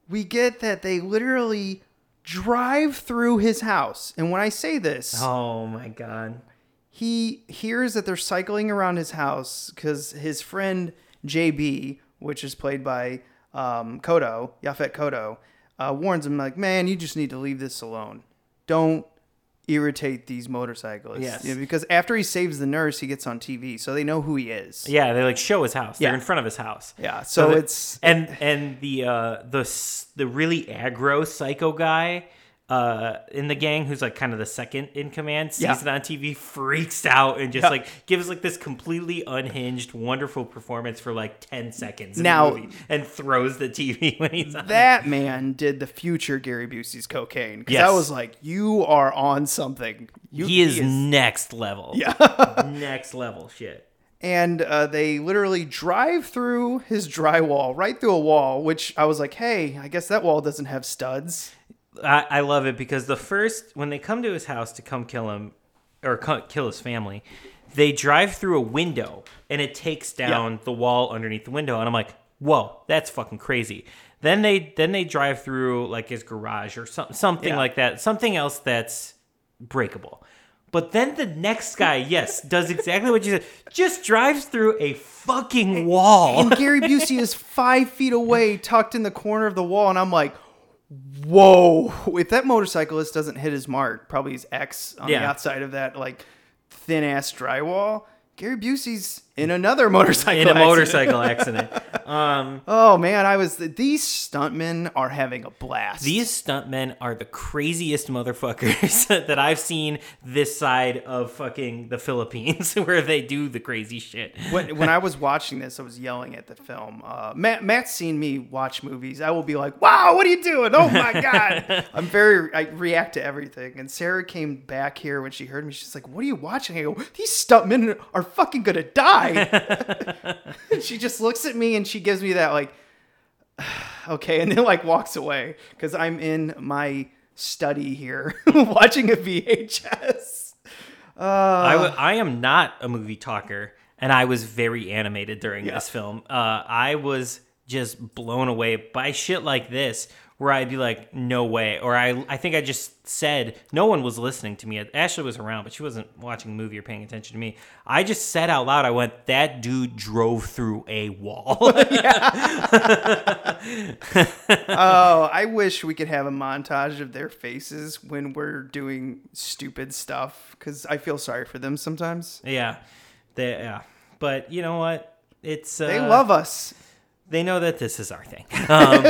Speaker 1: we get that they literally drive through his house, and when I say this,
Speaker 2: oh my god.
Speaker 1: he hears that they're cycling around his house because his friend JB, which is played by um, Kotto, Yaphet Kotto, uh, warns him like, "Man, you just need to leave this alone. Don't irritate these motorcyclists."
Speaker 2: Yes.
Speaker 1: You know, because after he saves the nurse, he gets on TV, so they know who he is.
Speaker 2: Yeah, they like show his house. They're
Speaker 1: Yeah.
Speaker 2: in front of his house.
Speaker 1: Yeah, so
Speaker 2: the-
Speaker 1: it's-
Speaker 2: and and the uh the the really aggro psycho guy uh in the gang who's like kind of the second in command sees
Speaker 1: Yeah.
Speaker 2: it on TV freaks out and just
Speaker 1: Yeah.
Speaker 2: like gives like this completely unhinged wonderful performance for like 10 seconds in
Speaker 1: Now-
Speaker 2: the movie and throws the TV [laughs] when he's on
Speaker 1: That man did the future Gary Busey's cocaine because
Speaker 2: Yes.
Speaker 1: I was like, "You are on something." You,
Speaker 2: he is next level.
Speaker 1: Yeah. [laughs]
Speaker 2: next level shit.
Speaker 1: and uh, they literally drive through his drywall, right through a wall. Which I was like, "Hey, I guess that wall doesn't have studs."
Speaker 2: I, I love it because the first when they come to his house to come kill him or co- kill his family, they drive through a window and it takes down the wall underneath the window, and I'm like, whoa, that's fucking crazy. Then they then they drive through like his garage or some, something
Speaker 1: Yeah.
Speaker 2: like that, something else that's breakable. But then the next guy, yes, does exactly what you said. Just drives through a fucking wall.
Speaker 1: And Gary [laughs] Busey is five feet away, tucked in the corner of the wall, and I'm like, "Whoa!" [laughs] If that motorcyclist doesn't hit his mark, probably his X on the outside of that like thin ass drywall. Gary Busey's in another [laughs] motorcycle
Speaker 2: in a
Speaker 1: accident.
Speaker 2: motorcycle accident. [laughs] Um,
Speaker 1: oh man, I was. These stuntmen are having a blast.
Speaker 2: These stuntmen are the craziest motherfuckers [laughs] that I've seen this side of fucking the Philippines, where they do the crazy shit.
Speaker 1: when, when I was watching this, I was yelling at the film. Uh, Matt, Matt's seen me watch movies. I will be like, "Wow, what are you doing? Oh my god!" I'm very. I react to everything. And Sarah came back here when she heard me. She's like, "What are you watching?" I go, "These stuntmen are fucking gonna die." [laughs] She just looks at me and she gives me that like, [sighs] okay, and then like walks away because I'm in my study here [laughs] watching a VHS. Uh,
Speaker 2: I, w- I am not a movie talker, and I was very animated during this film. Uh, I was just blown away by shit like this, where I'd be like, "No way!" Or I, I think I just said, no one was listening to me. Ashley was around, but she wasn't watching the movie or paying attention to me. I just said out loud, "I went, that dude drove through a wall." [laughs] [laughs]
Speaker 1: oh, I wish we could have a montage of their faces when we're doing stupid stuff because I feel sorry for them sometimes.
Speaker 2: Yeah, they, yeah. But you know what? It's uh,
Speaker 1: They love us.
Speaker 2: They know that this is our thing. [laughs] Um,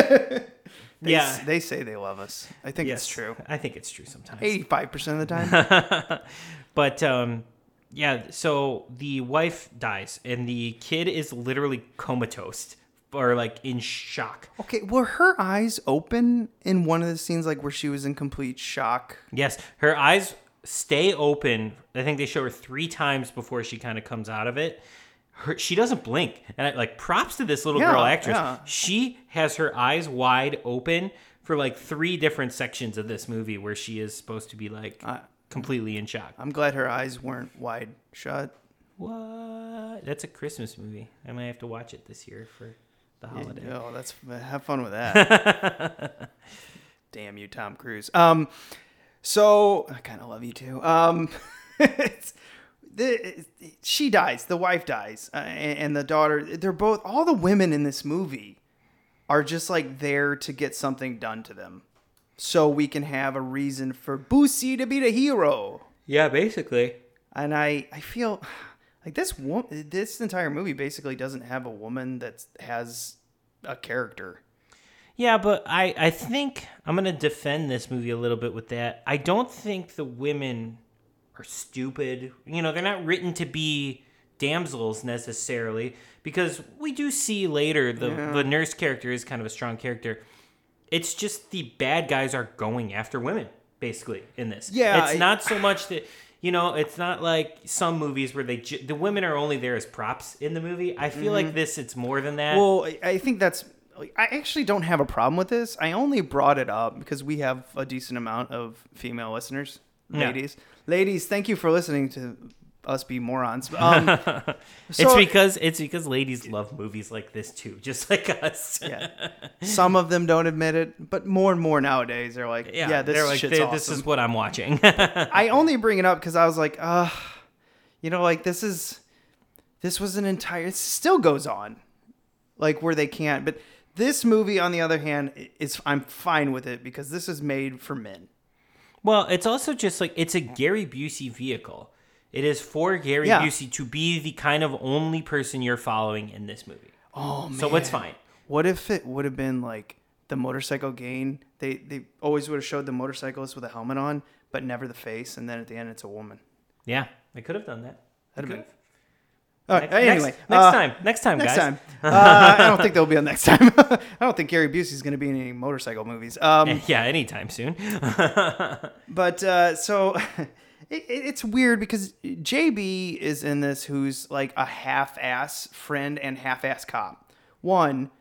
Speaker 1: They,
Speaker 2: yeah,
Speaker 1: they say they love us. I think
Speaker 2: Yes,
Speaker 1: it's true.
Speaker 2: I think it's true sometimes.
Speaker 1: Eighty-five percent of the time. [laughs]
Speaker 2: but um, yeah. So the wife dies, and the kid is literally comatose or like in shock.
Speaker 1: okay, were her eyes open in one of the scenes, like where she was in complete shock?
Speaker 2: Yes, her eyes stay open. I think they show her three times before she kind of comes out of it. Her, she doesn't blink, and I, like props to this little
Speaker 1: Yeah,
Speaker 2: girl actress.
Speaker 1: yeah.
Speaker 2: She has her eyes wide open for like three different sections of this movie where she is supposed to be like completely in shock.
Speaker 1: I'm glad her eyes weren't wide shut.
Speaker 2: What? That's a Christmas movie. I might have to watch it this year for the holiday.
Speaker 1: Oh, that's have fun with that. [laughs] Damn you, Tom Cruise. Um, so I kind of love you too. Um, [laughs] it's, the, she dies. The wife dies, uh, and, and the daughter. They're both. All the women in this movie are just like there to get something done to them, so we can have a reason for Busey to be the hero.
Speaker 2: Yeah, basically.
Speaker 1: And I, I feel [sighs] like this wo- this entire movie basically doesn't have a woman that has a character.
Speaker 2: Yeah, but I, I think I'm going to defend this movie a little bit with that. I don't think the women are stupid. You know, they're not written to be damsels necessarily because we do see later the,
Speaker 1: Yeah.
Speaker 2: the nurse character is kind of a strong character. It's just the bad guys are going after women, basically, in this.
Speaker 1: Yeah,
Speaker 2: It's
Speaker 1: I-
Speaker 2: not so much that. You know, it's not like some movies where they ju- the women are only there as props in the movie. I feel like
Speaker 1: Mhm.
Speaker 2: this it's more than that.
Speaker 1: Well, I- I think that's. I actually don't have a problem with this. I only brought it up because we have a decent amount of female listeners.
Speaker 2: Yeah.
Speaker 1: Ladies, ladies, thank you for listening to us be morons. [laughs] Um,
Speaker 2: it's because it's because ladies love movies like this too, just [laughs] like us.
Speaker 1: Yeah. some of them don't admit it, but more and more nowadays they're like,
Speaker 2: Yeah,
Speaker 1: yeah, this
Speaker 2: they're like,
Speaker 1: shit's
Speaker 2: "Th-
Speaker 1: awesome.
Speaker 2: this is what I'm watching.
Speaker 1: I [laughs] only bring it up because I was like, uh, you know, like this is, this was an entire, it still goes on, like where they can't. But this movie, on the other hand, is I'm fine with it because this is made for men.
Speaker 2: Well, it's also just like it's a Gary Busey vehicle. It is for Gary
Speaker 1: Yeah.
Speaker 2: Busey to be the kind of only person you're following in this movie.
Speaker 1: Oh man,
Speaker 2: So it's fine.
Speaker 1: What if it would have been like the motorcycle gain? They they always would have showed the motorcyclist with a helmet on, but never the face, and then at the end it's a woman.
Speaker 2: Yeah, they could have done that.
Speaker 1: That'd have been. All right,
Speaker 2: Next-
Speaker 1: anyway,
Speaker 2: next-
Speaker 1: uh,
Speaker 2: time. Next time,
Speaker 1: next
Speaker 2: guys.
Speaker 1: time. [laughs] Uh, I don't think there'll be a next time. [laughs] I don't think Gary Busey's going to be in any motorcycle movies. Um, [laughs]
Speaker 2: yeah, anytime soon.
Speaker 1: but uh, so it, it- it's weird because JB is in this, who's like a half-ass friend and half-ass cop. One,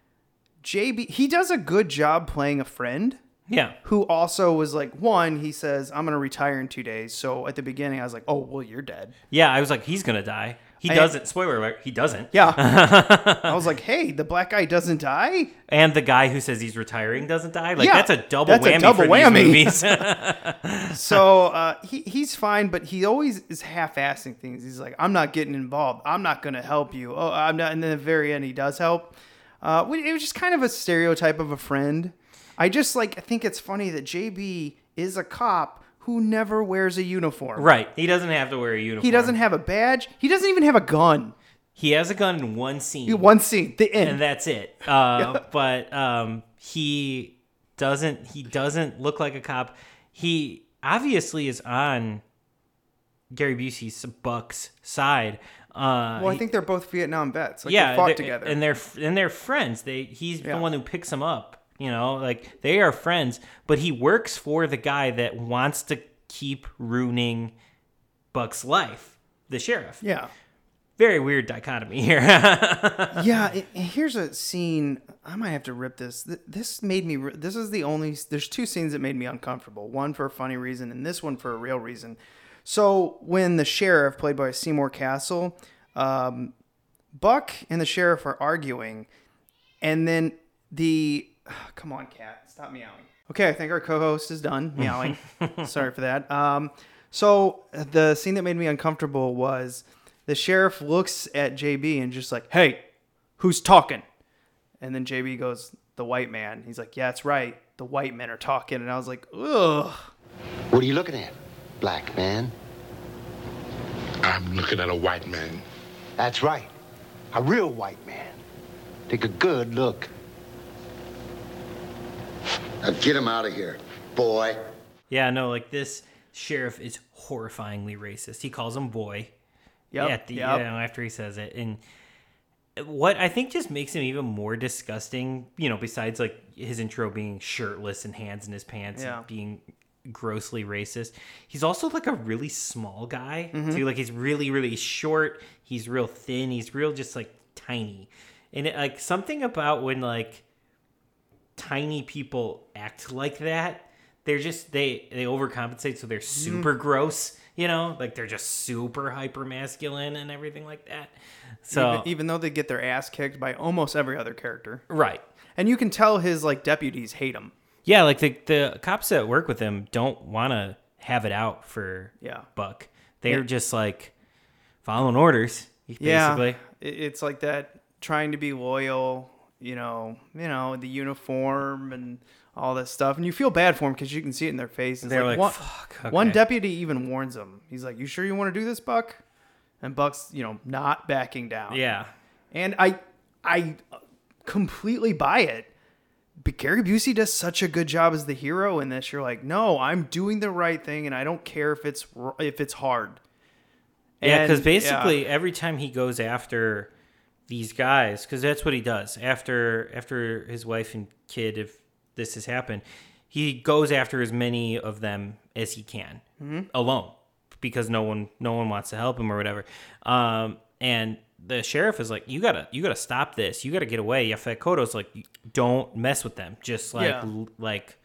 Speaker 1: JB, he does a good job playing a friend.
Speaker 2: Yeah.
Speaker 1: Who also was like, one, he says, I'm going to retire in two days. So at the beginning, I was like, oh, well, you're dead.
Speaker 2: yeah, I was like, he's gonna die. He
Speaker 1: I-
Speaker 2: doesn't. Spoiler alert: he doesn't.
Speaker 1: Yeah. [laughs] I was like, hey, the black guy doesn't die?
Speaker 2: And the guy who says he's retiring doesn't die. Like
Speaker 1: Yeah,
Speaker 2: that's a double
Speaker 1: that's a
Speaker 2: whammy
Speaker 1: double
Speaker 2: for
Speaker 1: whammy.
Speaker 2: these movies. [laughs] [laughs]
Speaker 1: so uh, he, he's fine, but he always is half-assing things. He's like, I'm not getting involved. I'm not going to help you. Oh, I'm not. And then at the very end, he does help. Uh, it was just kind of a stereotype of a friend. I just like I think it's funny that JB is a cop who never wears a uniform.
Speaker 2: right. He doesn't have to wear a uniform.
Speaker 1: He doesn't have a badge. He doesn't even have a gun.
Speaker 2: He has a gun in one scene.
Speaker 1: One scene, the end.
Speaker 2: and that's it. [laughs] Uh, But um, he doesn't. He doesn't look like a cop. He obviously is on Gary Busey's Buck's side. Uh,
Speaker 1: well, I think they're both Vietnam vets. Like
Speaker 2: yeah,
Speaker 1: they fought together.
Speaker 2: and they're and they're friends. They he's
Speaker 1: Yeah.
Speaker 2: the one who picks him up. You know, like they are friends. But he works for the guy that wants to keep ruining Buck's life, the sheriff.
Speaker 1: yeah.
Speaker 2: Very weird dichotomy here. [laughs]
Speaker 1: yeah, it, here's a scene. I might have to rip this. This made me. This is the only. There's two scenes that made me uncomfortable. One for a funny reason, and this one for a real reason. So when the sheriff, played by Seymour Cassel, um, Buck and the sheriff are arguing, and then the. [sighs] come on, cat, stop meowing. Okay, I think our co-host is done [laughs] meowing. Sorry for that. Um, so the scene that made me uncomfortable was the sheriff looks at JB and just like, "Hey, who's talking?" And then JB goes, "The white man." He's like, "Yeah, that's right. The white men are talking." And I was like, "Ugh."
Speaker 11: What are you looking at, black man?
Speaker 5: I'm looking at a white man.
Speaker 11: That's right. A real white man. Take a good look. Now get him out of here, boy.
Speaker 2: Yeah, no, like this sheriff is horrifyingly racist. He calls him boy.
Speaker 1: Yep,
Speaker 2: Yeah, at the,
Speaker 1: yep.
Speaker 2: you know, after he says it, and what I think just makes him even more disgusting, you know, besides like his intro being shirtless and hands in his pants
Speaker 1: Yeah.
Speaker 2: and being grossly racist, he's also like a really small guy
Speaker 1: Mhm.
Speaker 2: too. Like he's really, really short. He's real thin. He's real, just like tiny, and it, like something about when like tiny people act like that they're just they they overcompensate so they're mm. super gross you know like they're just super hyper masculine and everything like that so
Speaker 1: even, even though they get their ass kicked by almost every other character,
Speaker 2: right
Speaker 1: and you can tell his like deputies hate him.
Speaker 2: yeah like the the cops that work with him don't want to have it out for
Speaker 1: Yeah.
Speaker 2: buck they're
Speaker 1: Yeah.
Speaker 2: just like following orders basically
Speaker 1: Yeah, it's like that trying to be loyal. You know, you know the uniform and all that stuff, and you feel bad for him because you can see it in their faces.
Speaker 2: They're like,
Speaker 1: one,
Speaker 2: "Fuck,
Speaker 1: one deputy even warns him. He's like, "You sure you want to do this, Buck?" And Buck's, you know, not backing down.
Speaker 2: yeah
Speaker 1: and I, I completely buy it. But Gary Busey does such a good job as the hero in this. You're like, no, I'm doing the right thing, and I don't care if it's if it's hard.
Speaker 2: Yeah, because basically
Speaker 1: yeah.
Speaker 2: every time he goes after these guys, because that's what he does after after his wife and kid, if this has happened, he goes after as many of them as he can
Speaker 1: Mhm.
Speaker 2: alone, because no one no one wants to help him or whatever. Um, and the sheriff is like, you gotta you gotta stop this. You gotta get away. Yaphet Kotto's like, don't mess with them. Just like
Speaker 1: Yeah.
Speaker 2: l- like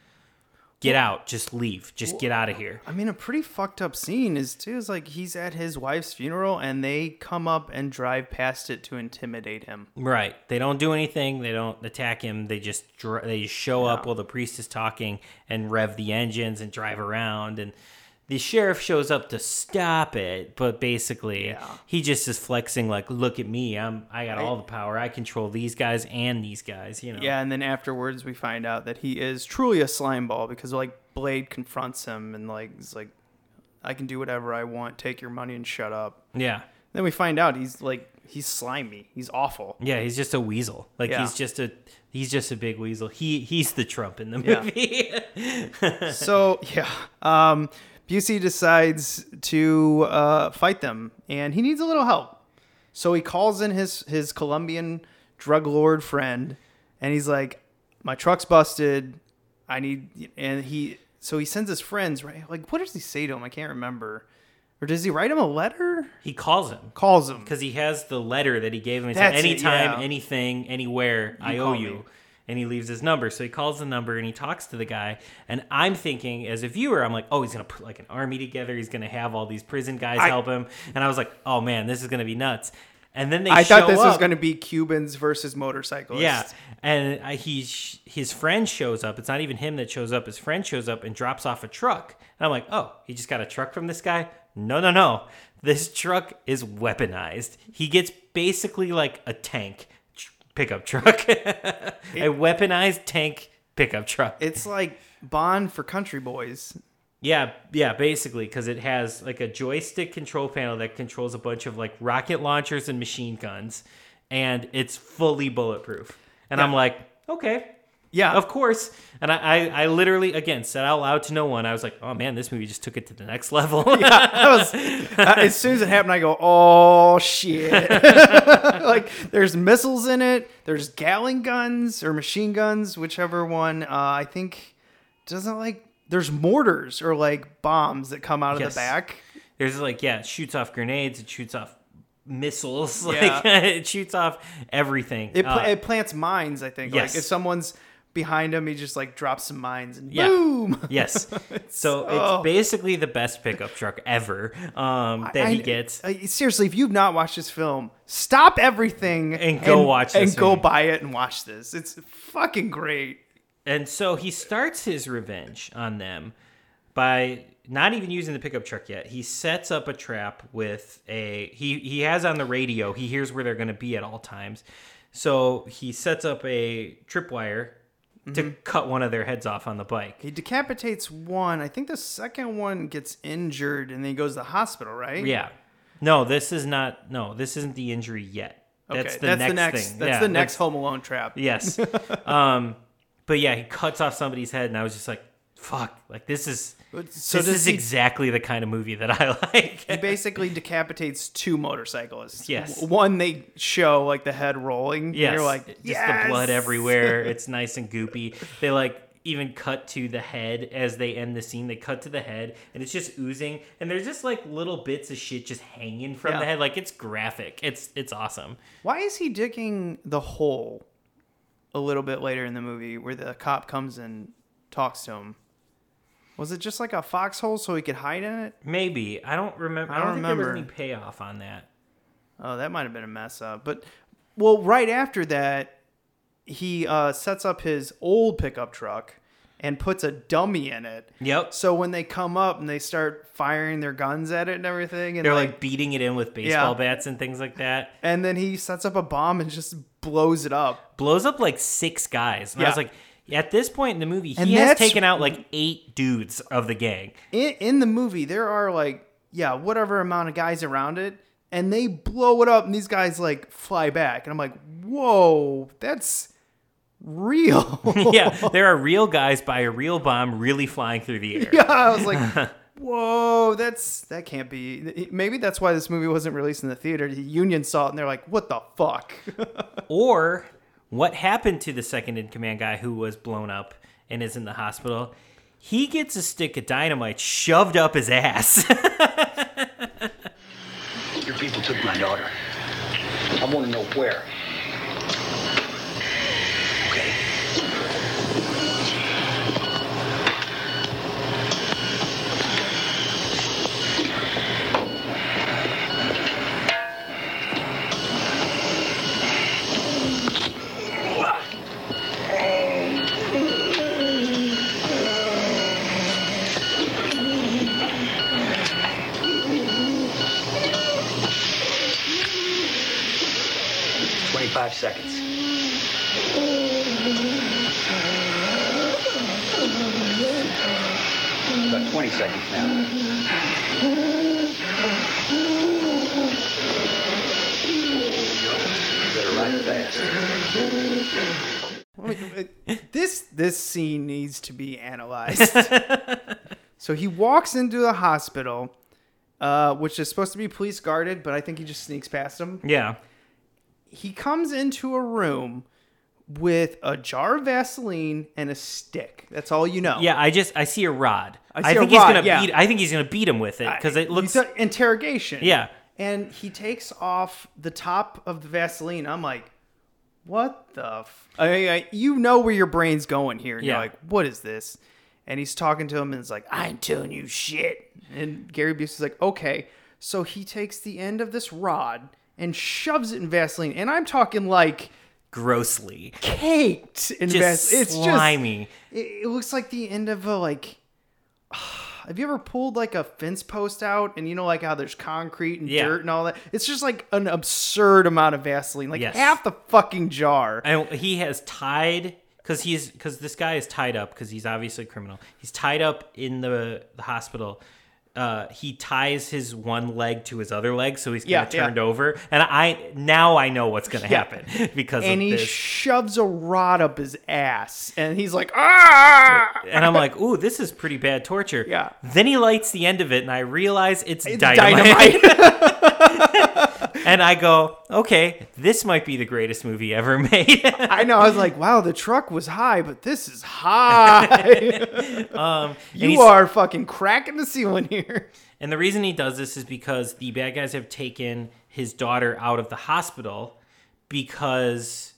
Speaker 2: get out. Just leave. Just get out of here.
Speaker 1: I mean, a pretty fucked up scene is too. Is like he's at his wife's funeral, and they come up and drive past it to intimidate him.
Speaker 2: Right. They don't do anything. They don't attack him. They just dr- they just show up while the priest is talking and rev the engines and drive around. And the sheriff shows up to stop it, but basically he just is flexing like, "Look at me! I'm I got all the power. I control these guys and these guys." You know.
Speaker 1: Yeah, and then afterwards we find out that he is truly a slime ball because like Blade confronts him and like he's like, "I can do whatever I want. Take your money and shut up."
Speaker 2: Yeah.
Speaker 1: Then we find out he's like he's slimy. He's awful.
Speaker 2: Yeah, he's just a weasel. Like
Speaker 1: Yeah.
Speaker 2: he's just a he's just a big weasel. He he's the Trump in the
Speaker 1: Yeah.
Speaker 2: movie. [laughs]
Speaker 1: so yeah, um, Busey decides to uh, fight them, and he needs a little help. So he calls in his his Colombian drug lord friend, and he's like, "My truck's busted. I need." And he so he sends his friends right. Like, what does he say to him? I can't remember. Or does he write him a letter?
Speaker 2: He calls him.
Speaker 1: Calls him
Speaker 2: because he has the letter that he gave him. He said,
Speaker 1: That's it,
Speaker 2: anytime,
Speaker 1: yeah.
Speaker 2: anything, anywhere,
Speaker 1: You
Speaker 2: I owe
Speaker 1: call
Speaker 2: you.
Speaker 1: me.
Speaker 2: And he leaves his number. So he calls the number and he talks to the guy. And I'm thinking, as a viewer, I'm like, oh, he's gonna put like an army together. He's gonna have all these prison guys
Speaker 1: I-
Speaker 2: help him. And I was like, oh man, this is gonna be nuts. And then they
Speaker 1: I thought this was going to be Cubans versus motorcyclists.
Speaker 2: Yeah, and I, he's his friend shows up. It's not even him that shows up. His friend shows up and drops off a truck. And I'm like, oh, he just got a truck from this guy? No, no, no. This truck is weaponized. He gets basically like a tank pickup truck, [laughs] a weaponized tank pickup truck.
Speaker 1: It's like Bond for country boys.
Speaker 2: Yeah, yeah, basically, because it has like a joystick control panel that controls a bunch of like rocket launchers and machine guns, and it's fully bulletproof. And I'm like, okay,
Speaker 1: Yeah.
Speaker 2: of course. And I, I, I literally again said out loud to no one. I was like, oh man, this movie just took it to the next level. [laughs] [laughs]
Speaker 1: I was, uh, as soon as it happened, I go, "Oh shit!" [laughs] like, there's missiles in it. There's Gatling guns or machine guns, whichever one. Uh, I think doesn't like. There's mortars or like bombs that come out of
Speaker 2: Yes.
Speaker 1: the back.
Speaker 2: There's like yeah, it shoots off grenades, it shoots off missiles,
Speaker 1: Yeah.
Speaker 2: like it shoots off everything.
Speaker 1: It, pla
Speaker 2: Uh,
Speaker 1: it plants mines. I think.
Speaker 2: yes.
Speaker 1: Like if someone's behind him, he just like drops some mines and
Speaker 2: Yeah.
Speaker 1: boom. [laughs]
Speaker 2: yes. so
Speaker 1: oh.
Speaker 2: it's basically the best pickup truck ever um, that he gets.
Speaker 1: I- seriously, if you've not watched this film, stop everything
Speaker 2: And go watch this.
Speaker 1: and go
Speaker 2: movie.
Speaker 1: buy it and watch this. It's fucking great.
Speaker 2: And so he starts his revenge on them by not even using the pickup truck yet. He sets up a trap with a he he has on the radio. He hears where they're going to be at all times. So he sets up a tripwire to
Speaker 1: Mhm.
Speaker 2: cut one of their heads off on the bike.
Speaker 1: He decapitates one. I think the second one gets injured and then he goes to the hospital, right?
Speaker 2: Yeah. No, this is not no, this isn't the injury yet.
Speaker 1: Okay,
Speaker 2: That's the
Speaker 1: that's
Speaker 2: next
Speaker 1: the next.
Speaker 2: thing.
Speaker 1: That's
Speaker 2: Yeah,
Speaker 1: the next Home Alone trap.
Speaker 2: Yes. [laughs] um, but yeah, he cuts off somebody's head, and I was just like, "Fuck!" Like this is
Speaker 1: So
Speaker 2: this is
Speaker 1: he-
Speaker 2: exactly the kind of movie that I [laughs] like.
Speaker 1: he basically decapitates two motorcyclists.
Speaker 2: Yes.
Speaker 1: One they show like the head rolling.
Speaker 2: yes,
Speaker 1: You're like,
Speaker 2: just
Speaker 1: yes!
Speaker 2: the blood everywhere. [laughs] It's nice and goopy. They like even cut to the head as they end the scene. They cut to the head, and it's just oozing, and there's just like little bits of shit just hanging from
Speaker 1: Yeah.
Speaker 2: the head. Like it's graphic. It's it's awesome.
Speaker 1: Why is he digging the hole a little bit later in the movie where the cop comes and talks to him? Was it just like a foxhole so he could hide in it?
Speaker 2: Maybe I don't remember. I don't, think there was any payoff on that.
Speaker 1: Oh, that might have been a mess up. But well, right after that, he uh, sets up his old pickup truck and puts a dummy in it.
Speaker 2: Yep.
Speaker 1: So when they come up and they start firing their guns at it and everything, and
Speaker 2: They're like, beating it in with baseball
Speaker 1: Yeah.
Speaker 2: bats and things like that.
Speaker 1: and then he sets up a bomb and just blows it up.
Speaker 2: Blows up like six guys. And I was
Speaker 1: Yeah.
Speaker 2: like, at this point in the movie, he
Speaker 1: And
Speaker 2: has taken out like eight dudes of the gang.
Speaker 1: In, in the movie, there are like yeah, whatever amount of guys around it, and they blow it up, and these guys like fly back, and I'm like, whoa, that's real. [laughs]
Speaker 2: yeah, [laughs] there are real guys by a real bomb really flying through the air. [laughs]
Speaker 1: Yeah, I was like, whoa, that's that can't be. Maybe that's why this movie wasn't released in the theater. The union saw it and they're like, what the fuck?
Speaker 2: or what happened to the second in command guy who was blown up and is in the hospital? He gets a stick of dynamite shoved up his ass. [laughs]
Speaker 6: Your people took my daughter. I want to know where. Twenty-five seconds. About twenty seconds now. Better ride fast.
Speaker 1: I mean, it- this this scene needs to be analyzed. [laughs] so he walks into the hospital, uh, which is supposed to be police guarded, but I think he just sneaks past them.
Speaker 2: yeah.
Speaker 1: He comes into a room with a jar of Vaseline and a stick. That's all you know.
Speaker 2: Yeah, I just I see a rod.
Speaker 1: I
Speaker 2: I, think he's gonna
Speaker 1: yeah.
Speaker 2: beat. I think he's gonna beat him with it because it looks.
Speaker 1: interrogation.
Speaker 2: Yeah.
Speaker 1: And he takes off the top of the Vaseline. I'm like, what the? F-? I mean, I, you know where your brain's going here. And
Speaker 2: Yeah.
Speaker 1: You're like, what is this? And he's talking to him and it's like, I ain't telling you shit. And Gary Busey's like, okay. So he takes the end of this rod and shoves it in Vaseline. And I'm talking like
Speaker 2: grossly
Speaker 1: caked in
Speaker 2: Just
Speaker 1: Vaseline. It's
Speaker 2: slimy.
Speaker 1: just, it, it looks like the end of a like. [sighs] Have you ever pulled like a fence post out and you know like how there's concrete and
Speaker 2: Yeah.
Speaker 1: dirt and all that? It's just like an absurd amount of Vaseline, like
Speaker 2: Yes.
Speaker 1: half the fucking jar.
Speaker 2: And he has tied because he's because this guy is tied up because he's obviously a criminal. He's tied up in the the hospital. Uh, he ties his one leg to his other leg, so he's kind
Speaker 1: Yeah,
Speaker 2: of
Speaker 1: yeah.
Speaker 2: turned over. And I now I know what's gonna
Speaker 1: Yeah.
Speaker 2: happen [laughs] because
Speaker 1: and he
Speaker 2: this.
Speaker 1: shoves a rod up his ass, and he's like, ah!
Speaker 2: and I'm like, ooh, this is pretty bad torture.
Speaker 1: Yeah.
Speaker 2: Then he lights the end of it, and I realize it's,
Speaker 1: It's
Speaker 2: dynamite. [laughs] and I go, okay, this might be the greatest movie ever [laughs] made.
Speaker 1: I know. I was like, wow, the truck was high, but this is high. [laughs]
Speaker 2: um, [laughs]
Speaker 1: you are fucking cracking the ceiling here.
Speaker 2: And the reason he does this is because the bad guys have taken his daughter out of the hospital because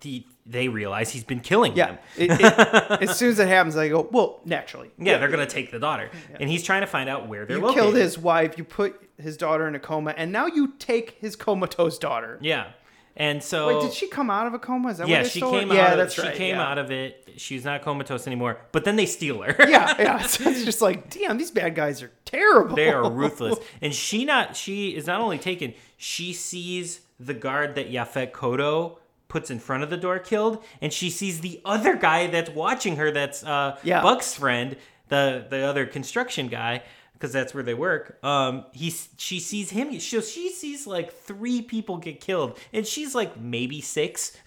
Speaker 2: the they realize he's been killing
Speaker 1: Yeah.
Speaker 2: them.
Speaker 1: It, it, [laughs] as soon as it happens, I go, well, naturally.
Speaker 2: Yeah, they're gonna take the daughter, and he's trying to find out where they're
Speaker 1: You
Speaker 2: located.
Speaker 1: killed his wife. You put his daughter in a coma, and now you take his comatose daughter.
Speaker 2: Yeah, and so
Speaker 1: Wait, did she come out of a coma? Is that
Speaker 2: yeah,
Speaker 1: what they
Speaker 2: she
Speaker 1: stole her?
Speaker 2: came
Speaker 1: yeah,
Speaker 2: out. Of,
Speaker 1: that's
Speaker 2: she
Speaker 1: right.
Speaker 2: came
Speaker 1: yeah.
Speaker 2: out of it. She's not comatose anymore. But then they steal her.
Speaker 1: yeah, [laughs] yeah. [laughs] So it's just like, damn, these bad guys are terrible.
Speaker 2: they are ruthless. And she not she is not only taken. She sees the guard that Yaphet Kotto puts in front of the door killed, and she sees the other guy that's watching her. That's uh,
Speaker 1: Yeah.
Speaker 2: Buck's friend, the the other construction guy. Because that's where they work. Um, he's she sees him. She, she sees like three people get killed, and she's like maybe six. [laughs]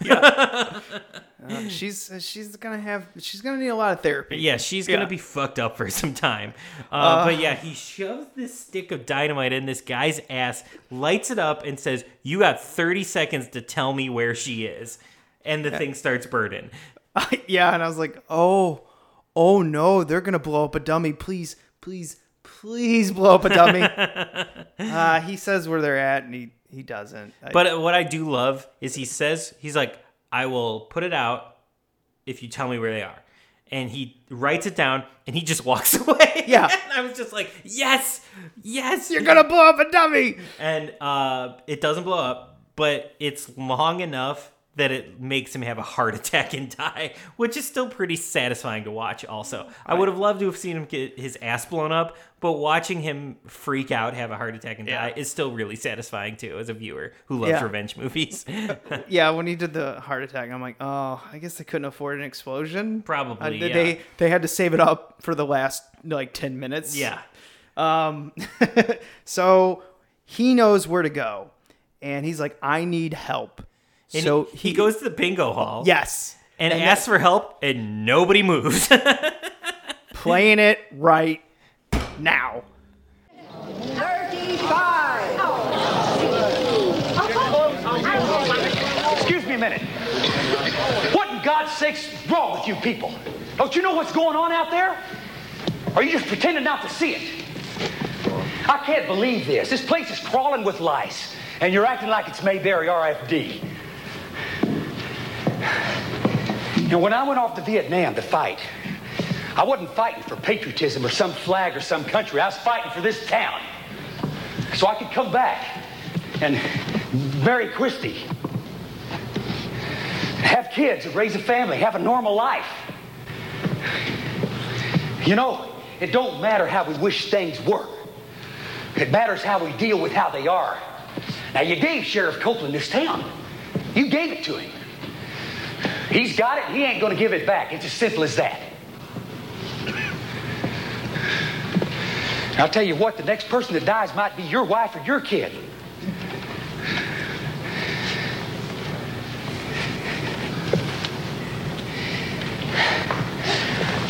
Speaker 1: Uh, she's she's gonna have she's gonna need a lot of therapy.
Speaker 2: Yeah, she's gonna
Speaker 1: Yeah.
Speaker 2: be fucked up for [laughs] some time. Uh,
Speaker 1: Uh,
Speaker 2: but yeah, he shoves this stick of dynamite in this guy's ass, lights it up, and says, "You got 30 seconds to tell me where she is." And the
Speaker 1: Yeah.
Speaker 2: thing starts burning. [laughs]
Speaker 1: yeah, and I was like, oh, oh no, they're gonna blow up a dummy. Please, please, please blow up a dummy. [laughs] uh, he says where they're at, and he he doesn't. I-
Speaker 2: But what I do love is he says, he's like, I will put it out if you tell me where they are. And he writes it down and he just [laughs] walks away.
Speaker 1: Yeah.
Speaker 2: and [laughs] I was just like, yes, yes.
Speaker 1: you're gonna blow up a dummy.
Speaker 2: And uh, it doesn't blow up, but it's long enough that it makes him have a heart [laughs] attack and die, which is still pretty satisfying to watch. Also, I would have loved to have seen him get his ass blown up, but watching him freak out, have a heart attack, and die is still really satisfying too, as a viewer who loves
Speaker 1: Yeah.
Speaker 2: revenge movies. [laughs] [laughs]
Speaker 1: yeah, when he did the heart attack, I'm like, oh, I guess they couldn't afford an explosion.
Speaker 2: Probably,
Speaker 1: Uh, they,
Speaker 2: yeah.
Speaker 1: they they had to save it up for the last like ten minutes.
Speaker 2: Yeah.
Speaker 1: Um. so he knows where to go, and he's like, I need help.
Speaker 2: And
Speaker 1: so
Speaker 2: he, goes to the bingo hall.
Speaker 1: Yes.
Speaker 2: And,
Speaker 1: And
Speaker 2: asks for help, and nobody moves. [laughs]
Speaker 1: playing it right now. 35.
Speaker 4: Excuse me a minute. What in God's sake's wrong with you people? Don't you know what's going on out there? Or are you just pretending not to see it? I can't believe this. This place is crawling with lice, and you're acting like it's Mayberry RFD. And when I went off to Vietnam to fight, I wasn't fighting for patriotism or some flag or some country. I was fighting for this town. So I could come back and marry Christy. Have kids, and raise a family, have a normal life. You know, it don't matter how we wish things were. It matters how we deal with how they are. Now, you gave Sheriff Copeland this town. You gave it to him. He's got it. He ain't going to give it back. It's as simple as that. I'll tell you what, the next person that dies might be your wife or your kid.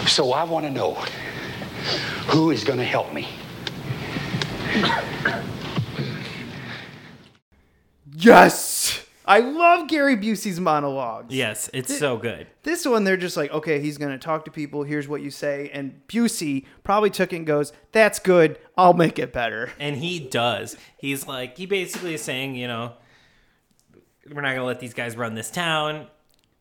Speaker 4: So I want to know who is going to help me.
Speaker 1: Yes, I love Gary Busey's monologues.
Speaker 2: yes, it's
Speaker 1: Th-
Speaker 2: so good.
Speaker 1: This one, they're just like, okay, he's going to talk to people. Here's what you say. And Busey probably took it and goes, that's good. I'll make it better.
Speaker 2: And he does. He's like, he basically is saying, you know, we're not going to let these guys run this town.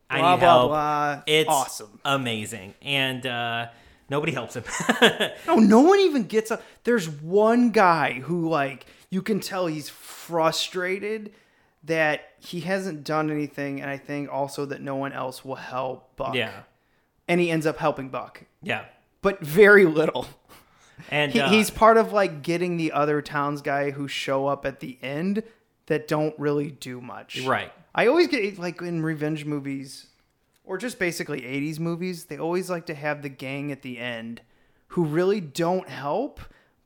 Speaker 2: I
Speaker 1: Blah,
Speaker 2: need
Speaker 1: blah,
Speaker 2: help.
Speaker 1: blah.
Speaker 2: It's
Speaker 1: Awesome.
Speaker 2: amazing. And uh, nobody helps him. [laughs]
Speaker 1: No, no one even gets up. There's one guy who, like, you can tell he's frustrated that he hasn't done anything. And I think also that no one else will help Buck.
Speaker 2: Yeah.
Speaker 1: And he ends up helping Buck,
Speaker 2: yeah.
Speaker 1: but very little.
Speaker 2: And
Speaker 1: He,
Speaker 2: uh,
Speaker 1: he's part of like getting the other towns guy who show up at the end that don't really do much.
Speaker 2: Right.
Speaker 1: I always get like in revenge movies, or just basically 80s movies, they always like to have the gang at the end who really don't help,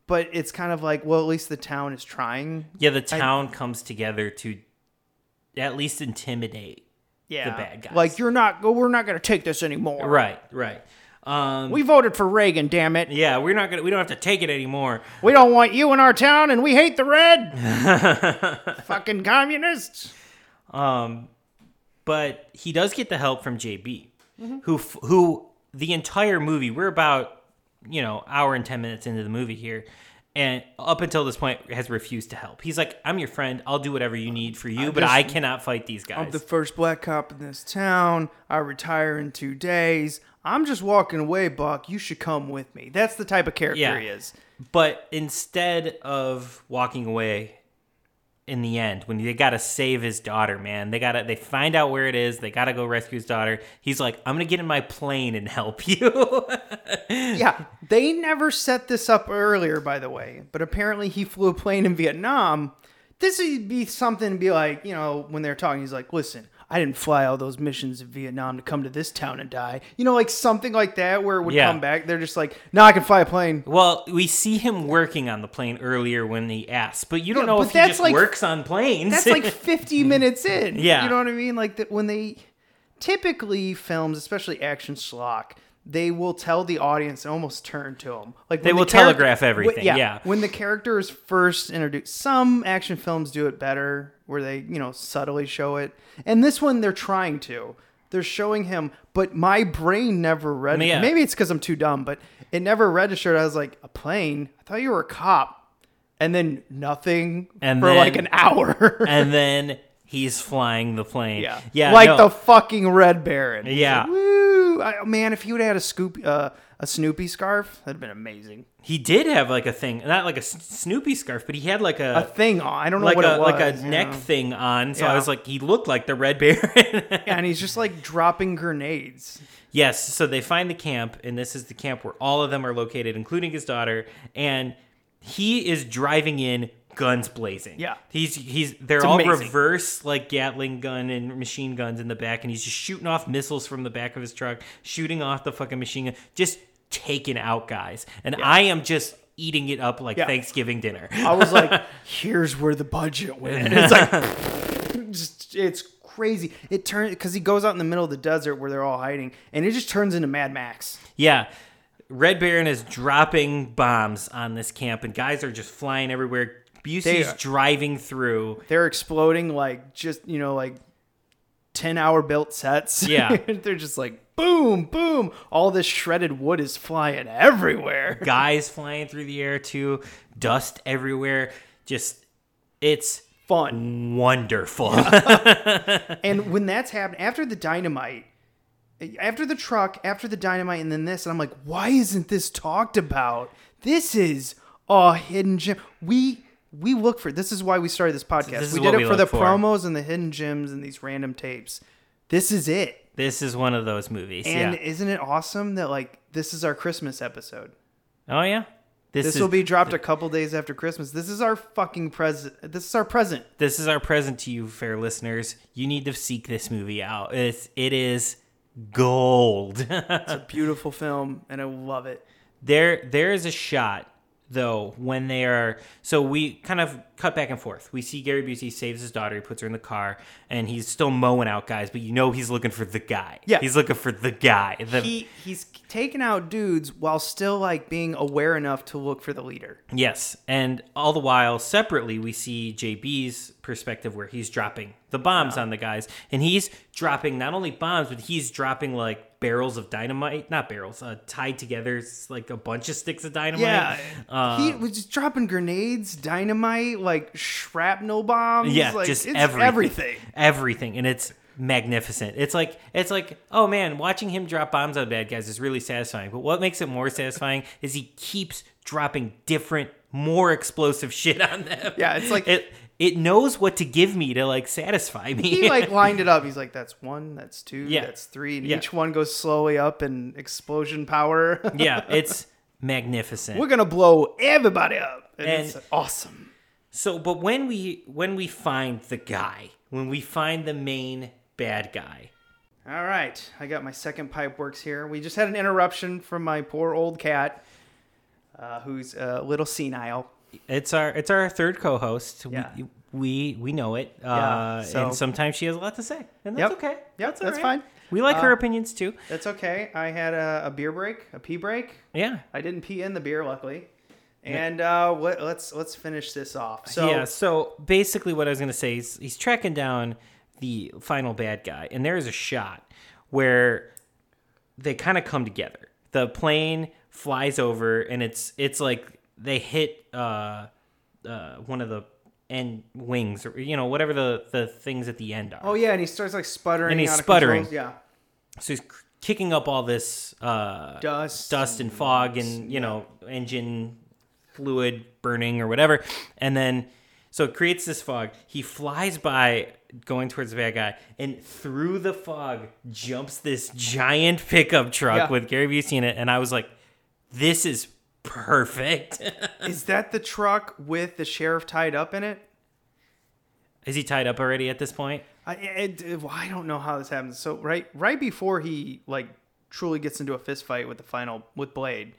Speaker 1: but it's kind of like, well, at least the town is trying.
Speaker 2: Yeah, the
Speaker 1: I-
Speaker 2: town comes together to at least intimidate
Speaker 1: yeah,
Speaker 2: the bad guys.
Speaker 1: Like you're not, we're not going to take this anymore.
Speaker 2: right, right. Um,
Speaker 1: We voted for Reagan, damn it.
Speaker 2: yeah, we're not gonna. We don't have to take it anymore.
Speaker 1: We don't want you in our town, and we hate the red. [laughs] Fucking communists.
Speaker 2: Um, but he does get the help from JB,
Speaker 1: Mm-hmm.
Speaker 2: who who the entire movie. We're about you know hour and ten minutes into the movie here, and up until this point has refused to help. He's like, "I'm your friend. I'll do whatever you need for you,
Speaker 1: I'm
Speaker 2: but
Speaker 1: just-
Speaker 2: I cannot fight these guys."
Speaker 1: I'm the first black cop in this town. I retire in two days. I'm just walking away, Buck. You should come with me. That's the type of character
Speaker 2: Yeah.
Speaker 1: he is.
Speaker 2: But instead of walking away in the end, when they gotta save his daughter, man, they gotta they find out where it is, they gotta go rescue his daughter. He's like, I'm gonna get in my plane and help you. [laughs]
Speaker 1: Yeah, they never set this up earlier, by the way. But apparently, he flew a plane in Vietnam. This would be something to be like, you know, when they're talking, he's like, listen, I didn't fly all those missions in Vietnam to come to this town and die. You know, like something like that where it would
Speaker 2: Yeah.
Speaker 1: come back. They're just like, no, I can fly a plane.
Speaker 2: well, we see him working on the plane earlier when he asks, but you don't
Speaker 1: Yeah,
Speaker 2: know
Speaker 1: but
Speaker 2: if he
Speaker 1: that's
Speaker 2: just
Speaker 1: like-
Speaker 2: works on planes.
Speaker 1: That's like [laughs] 50 minutes in.
Speaker 2: Yeah.
Speaker 1: You know what I mean? Like that when they typically films, especially action schlock, they will tell the audience and almost turn to them. Like
Speaker 2: They
Speaker 1: when the
Speaker 2: will
Speaker 1: character-
Speaker 2: telegraph
Speaker 1: when-
Speaker 2: everything, yeah.
Speaker 1: When the character is first introduced, some action films do it better, where they you know subtly show it. And this one, they're trying to. They're showing him, but my brain never read.
Speaker 2: Yeah.
Speaker 1: Maybe it's because I'm too dumb, but it never registered. I was like, a plane. I thought you were a cop, and then nothing
Speaker 2: And
Speaker 1: for
Speaker 2: then-
Speaker 1: like an hour. [laughs]
Speaker 2: and then he's flying the plane.
Speaker 1: Yeah,
Speaker 2: Yeah.
Speaker 1: like
Speaker 2: no.
Speaker 1: the fucking Red Baron. He's
Speaker 2: Yeah.
Speaker 1: like, I, man, if he would have had a Scoop, uh, a Snoopy scarf, that'd been amazing.
Speaker 2: He did have like a thing, not like a S- Snoopy scarf, but he had like a
Speaker 1: A thing on. I don't know
Speaker 2: like
Speaker 1: what
Speaker 2: a
Speaker 1: it was.
Speaker 2: like a neck
Speaker 1: know?
Speaker 2: thing on. So
Speaker 1: Yeah.
Speaker 2: I was like, he looked like the Red Baron.
Speaker 1: Yeah, and he's just like dropping grenades.
Speaker 2: yes. So they find the camp, and this is the camp where all of them are located, including his daughter, and he is driving in. Guns blazing.
Speaker 1: Yeah.
Speaker 2: he's he's they're
Speaker 1: It's
Speaker 2: all
Speaker 1: amazing.
Speaker 2: reverse like Gatling gun and machine guns in the back, and he's just shooting off missiles from the back of his truck, shooting off the fucking machine gun, just taking out guys. And I am just eating it up like
Speaker 1: Yeah.
Speaker 2: Thanksgiving dinner.
Speaker 1: I was like, [laughs] here's where the budget went. [laughs] It's like, [laughs] just it's crazy. It turns because he goes out in the middle of the desert where they're all hiding, and it just turns into Mad Max.
Speaker 2: Yeah. Red Baron is dropping bombs on this camp, and guys are just flying everywhere. Busey's driving through.
Speaker 1: They're exploding like just you know like ten hour built sets.
Speaker 2: Yeah. [laughs]
Speaker 1: they're just like boom, boom. All this shredded wood is flying everywhere. [laughs]
Speaker 2: Guys flying through the air too. Dust everywhere. Just it's
Speaker 1: fun,
Speaker 2: wonderful. [laughs]
Speaker 1: and when that's happened after the dynamite after the truck after the dynamite and then this and i'm like why isn't this talked about this is a hidden gem we we look for this is why we started this podcast
Speaker 2: This is
Speaker 1: we did
Speaker 2: we
Speaker 1: it for the
Speaker 2: for.
Speaker 1: promos and the hidden gems and these random tapes this is it
Speaker 2: this is one of those movies.
Speaker 1: and
Speaker 2: yeah.
Speaker 1: isn't it awesome that like this is our christmas episode
Speaker 2: Oh yeah.
Speaker 1: this,
Speaker 2: is,
Speaker 1: will be dropped a couple days after christmas this is our fucking present this is our present
Speaker 2: This is our present to you, fair listeners. You need to seek this movie out. It's it is gold. [laughs]
Speaker 1: it's a beautiful film and i love it
Speaker 2: There, there is a shot though when they are. So we kind of cut back and forth. We see Gary Busey saves his daughter. He puts her in the car, and he's still mowing out guys. But you know he's looking for the guy.
Speaker 1: Yeah.
Speaker 2: he's looking for the guy. The,
Speaker 1: he he's taking out dudes while still like being aware enough to look for the leader.
Speaker 2: Yes, and all the while separately we see JB's perspective where he's dropping the bombs on the guys, and he's dropping not only bombs but he's dropping like barrels of dynamite, not barrels, uh, tied together, it's like a bunch of sticks of dynamite.
Speaker 1: Yeah,
Speaker 2: Uh,
Speaker 1: he was just dropping grenades, dynamite, like shrapnel bombs.
Speaker 2: yeah,
Speaker 1: like,
Speaker 2: just
Speaker 1: it's
Speaker 2: everything,
Speaker 1: everything.
Speaker 2: everything, and it's magnificent. It's like it's like oh man, watching him drop bombs on bad guys is really satisfying. But what makes it more satisfying is he keeps dropping different, more explosive [laughs] shit on them.
Speaker 1: Yeah, it's like-
Speaker 2: it it knows what to give me to like satisfy me.
Speaker 1: He like [laughs] lined it up. He's like, "That's one, that's two,
Speaker 2: Yeah.
Speaker 1: that's three, and
Speaker 2: Yeah.
Speaker 1: each one goes slowly up in explosion power." [laughs]
Speaker 2: yeah, [laughs] it's magnificent.
Speaker 1: we're gonna blow everybody up, and,
Speaker 2: And-
Speaker 1: it's awesome.
Speaker 2: So, but when we when we find the guy, when we find the main bad guy,
Speaker 1: All right, I got my second pipe works here. We just had an interruption from my poor old cat, uh, who's a little senile.
Speaker 2: It's our it's our third co-host.
Speaker 1: Yeah.
Speaker 2: We, we we know it.
Speaker 1: Yeah,
Speaker 2: Uh,
Speaker 1: so-
Speaker 2: and sometimes she has a lot to say, and that's
Speaker 1: Yep.
Speaker 2: okay.
Speaker 1: Yep,
Speaker 2: all
Speaker 1: that's
Speaker 2: right.
Speaker 1: fine.
Speaker 2: We like her
Speaker 1: Uh,
Speaker 2: opinions too.
Speaker 1: That's okay. I had a, a beer break, a pee break.
Speaker 2: Yeah.
Speaker 1: I didn't pee in the beer, luckily. And uh, what, let's let's finish this off. So
Speaker 2: yeah. So basically, what I was gonna say is he's tracking down the final bad guy, and there is a shot where they kind of come together. The plane flies over, and it's it's like they hit uh, uh, one of the end wings, or you know whatever the the things at the end are.
Speaker 1: Oh yeah, and he starts like sputtering.
Speaker 2: And he's sputtering.
Speaker 1: Yeah.
Speaker 2: So he's kicking up all this uh,
Speaker 1: Dust
Speaker 2: dust and fog, and you know engine fluid burning or whatever, and then so it creates this fog. He flies by, going towards the bad guy, and through the fog jumps this giant pickup truck
Speaker 1: Yeah.
Speaker 2: with Gary Busey in it, and I was like, "This is perfect." [laughs]
Speaker 1: Is that the truck with the sheriff tied up in it?
Speaker 2: is he tied up already at this point?
Speaker 1: I it, it- well, I don't know how this happens. So right right before he like truly gets into a fist fight with the final with Blade,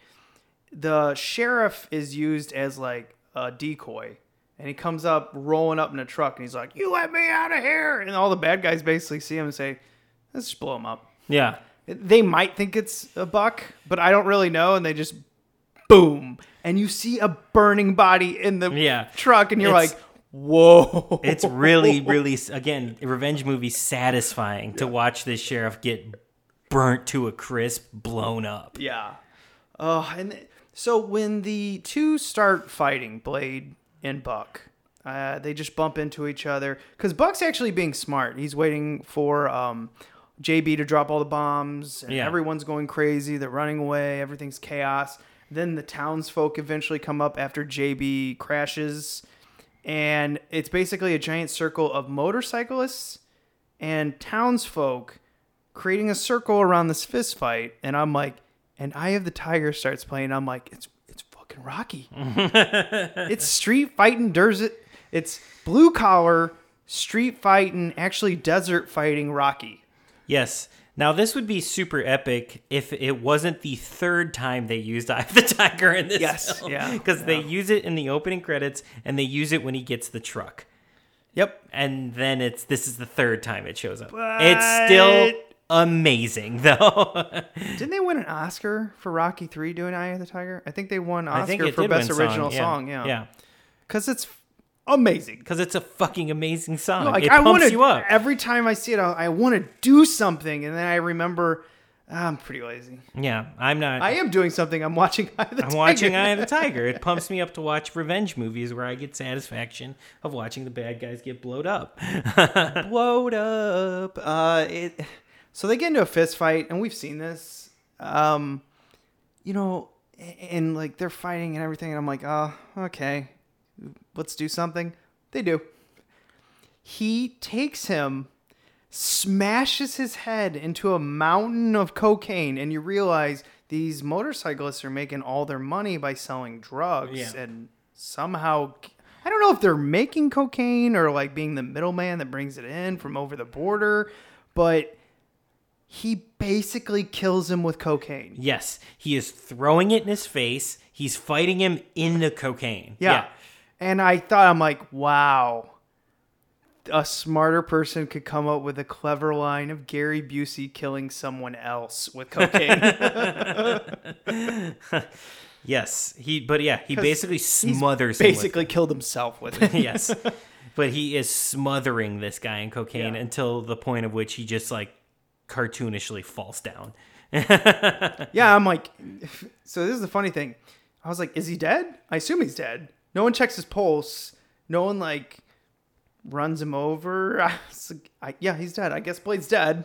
Speaker 1: the sheriff is used as like a decoy. And he comes up rolling up in a truck and he's like, You let me out of here and all the bad guys basically see him and say, Let's just blow him up.
Speaker 2: Yeah.
Speaker 1: They might think it's a buck, but I don't really know, and they just boom. And you see a burning body in the
Speaker 2: Yeah.
Speaker 1: truck, and you're
Speaker 2: It's-
Speaker 1: like, Whoa.
Speaker 2: it's really, [laughs] really again, a revenge movie satisfying to watch this sheriff get burnt to a crisp, blown up.
Speaker 1: Yeah. Oh, and th- so when the two start fighting, Blade and Buck, uh, they just bump into each other because Buck's actually being smart. He's waiting for um, JB to drop all the bombs, and
Speaker 2: Yeah.
Speaker 1: everyone's going crazy. They're running away. Everything's chaos. Then the townsfolk eventually come up after JB crashes, and it's basically a giant circle of motorcyclists and townsfolk creating a circle around this fist fight. And I'm like, and Eye of the Tiger starts playing. I'm like, it's it's fucking Rocky. [laughs] it's street fighting. There's it. It's blue collar street fighting, actually desert fighting Rocky.
Speaker 2: Yes. Now this would be super epic if it wasn't the third time they used [laughs] Eye of the Tiger in this
Speaker 1: Yes,
Speaker 2: film.
Speaker 1: yeah, [laughs]
Speaker 2: Because they use it in the opening credits and they use it when he gets the truck.
Speaker 1: Yep.
Speaker 2: And then it's this is the third time it shows up. it's still amazing [laughs] though.
Speaker 1: Didn't they win an Oscar for Rocky Three doing Eye of the Tiger? I think they won Oscar for best original
Speaker 2: Yeah.
Speaker 1: song. Yeah,
Speaker 2: Yeah.
Speaker 1: because it's amazing.
Speaker 2: Because it's a fucking amazing song.
Speaker 1: Like
Speaker 2: it
Speaker 1: I
Speaker 2: pumps
Speaker 1: want
Speaker 2: you up.
Speaker 1: every time I see it. I, I want to do something, and then I remember ah, I'm pretty lazy.
Speaker 2: Yeah, I'm not.
Speaker 1: I am doing something. I'm watching Eye of the
Speaker 2: I'm
Speaker 1: Tiger.
Speaker 2: watching Eye of the [laughs] Tiger. It pumps me up to watch revenge movies where I get satisfaction of watching the bad guys get blowed up. [laughs]
Speaker 1: blowed up. Uh, it. So they get into a fist fight, and we've seen this. Um, you know, and like they're fighting and everything, and I'm like, oh, okay, let's do something. They do. He takes him, smashes his head into a mountain of cocaine, and you realize these motorcyclists are making all their money by selling drugs,
Speaker 2: Yeah.
Speaker 1: and somehow. I don't know if they're making cocaine or like being the middleman that brings it in from over the border, but he basically kills him with cocaine.
Speaker 2: yes, he is throwing it in his face. He's fighting him in the cocaine.
Speaker 1: Yeah. And I thought, I'm like, wow. A smarter person could come up with a clever line of Gary Busey killing someone else with cocaine. [laughs]
Speaker 2: Yes, he. But yeah, he basically smothers.
Speaker 1: Basically killed himself with [laughs] it.
Speaker 2: yes, but he is smothering this guy in cocaine
Speaker 1: Yeah.
Speaker 2: until the point of which he just like cartoonishly falls down.
Speaker 1: yeah, [laughs] I'm like, so this is the funny thing. I was like, is he dead? I assume he's dead. No one checks his pulse. No one like runs him over. [laughs] I was like, I, yeah, he's dead. I guess Blade's dead.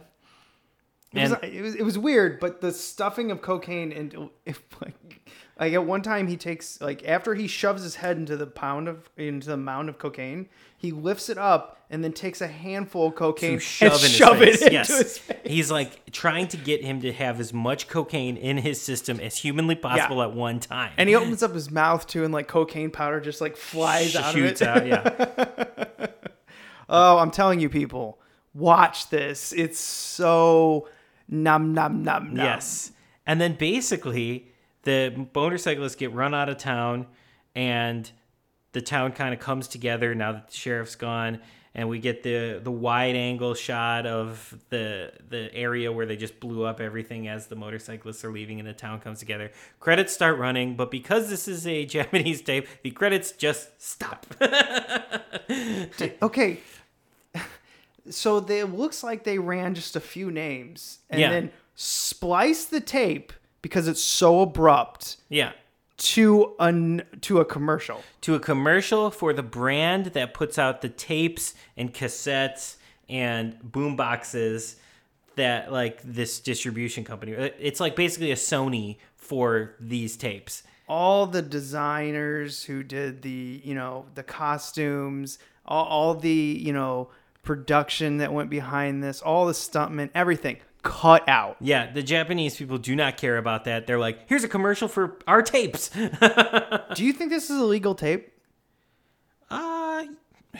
Speaker 1: It was, it was it was weird, but the stuffing of cocaine into if [laughs] like like at one time he takes like after he shoves his head into the pound of into the mound of cocaine, he lifts it up and then takes a handful of cocaine
Speaker 2: to shove,
Speaker 1: and
Speaker 2: in
Speaker 1: shove it
Speaker 2: yes.
Speaker 1: into his face.
Speaker 2: He's like trying to get him to have as much cocaine in his system as humanly possible at one time.
Speaker 1: And he opens up his mouth too, and like cocaine powder just like flies out
Speaker 2: Shoots
Speaker 1: of it.
Speaker 2: out, yeah. [laughs]
Speaker 1: oh, I'm telling you, people, watch this. It's so num num num num.
Speaker 2: Yes. And then basically, the motorcyclists get run out of town, and the town kind of comes together now that the sheriff's gone, and we get the the wide angle shot of the the area where they just blew up everything as the motorcyclists are leaving and the town comes together. Credits start running, but because this is a [laughs] Japanese tape, the credits just stop. [laughs]
Speaker 1: okay. So they, it looks like they ran just a few names and
Speaker 2: Yeah.
Speaker 1: then splice the tape because it's so abrupt
Speaker 2: yeah.
Speaker 1: to an to a commercial.
Speaker 2: to a commercial for the brand that puts out the tapes and cassettes and boom boxes that like this distribution company uh, it's like basically a sony for these tapes
Speaker 1: all the designers who did the you know the costumes all, all the you know production that went behind this all the stuntmen everything cut out.
Speaker 2: Yeah the japanese people do not care about that. They're like here's a commercial for our tapes. [laughs]
Speaker 1: Do you think this is a legal tape?
Speaker 2: Uh [sighs]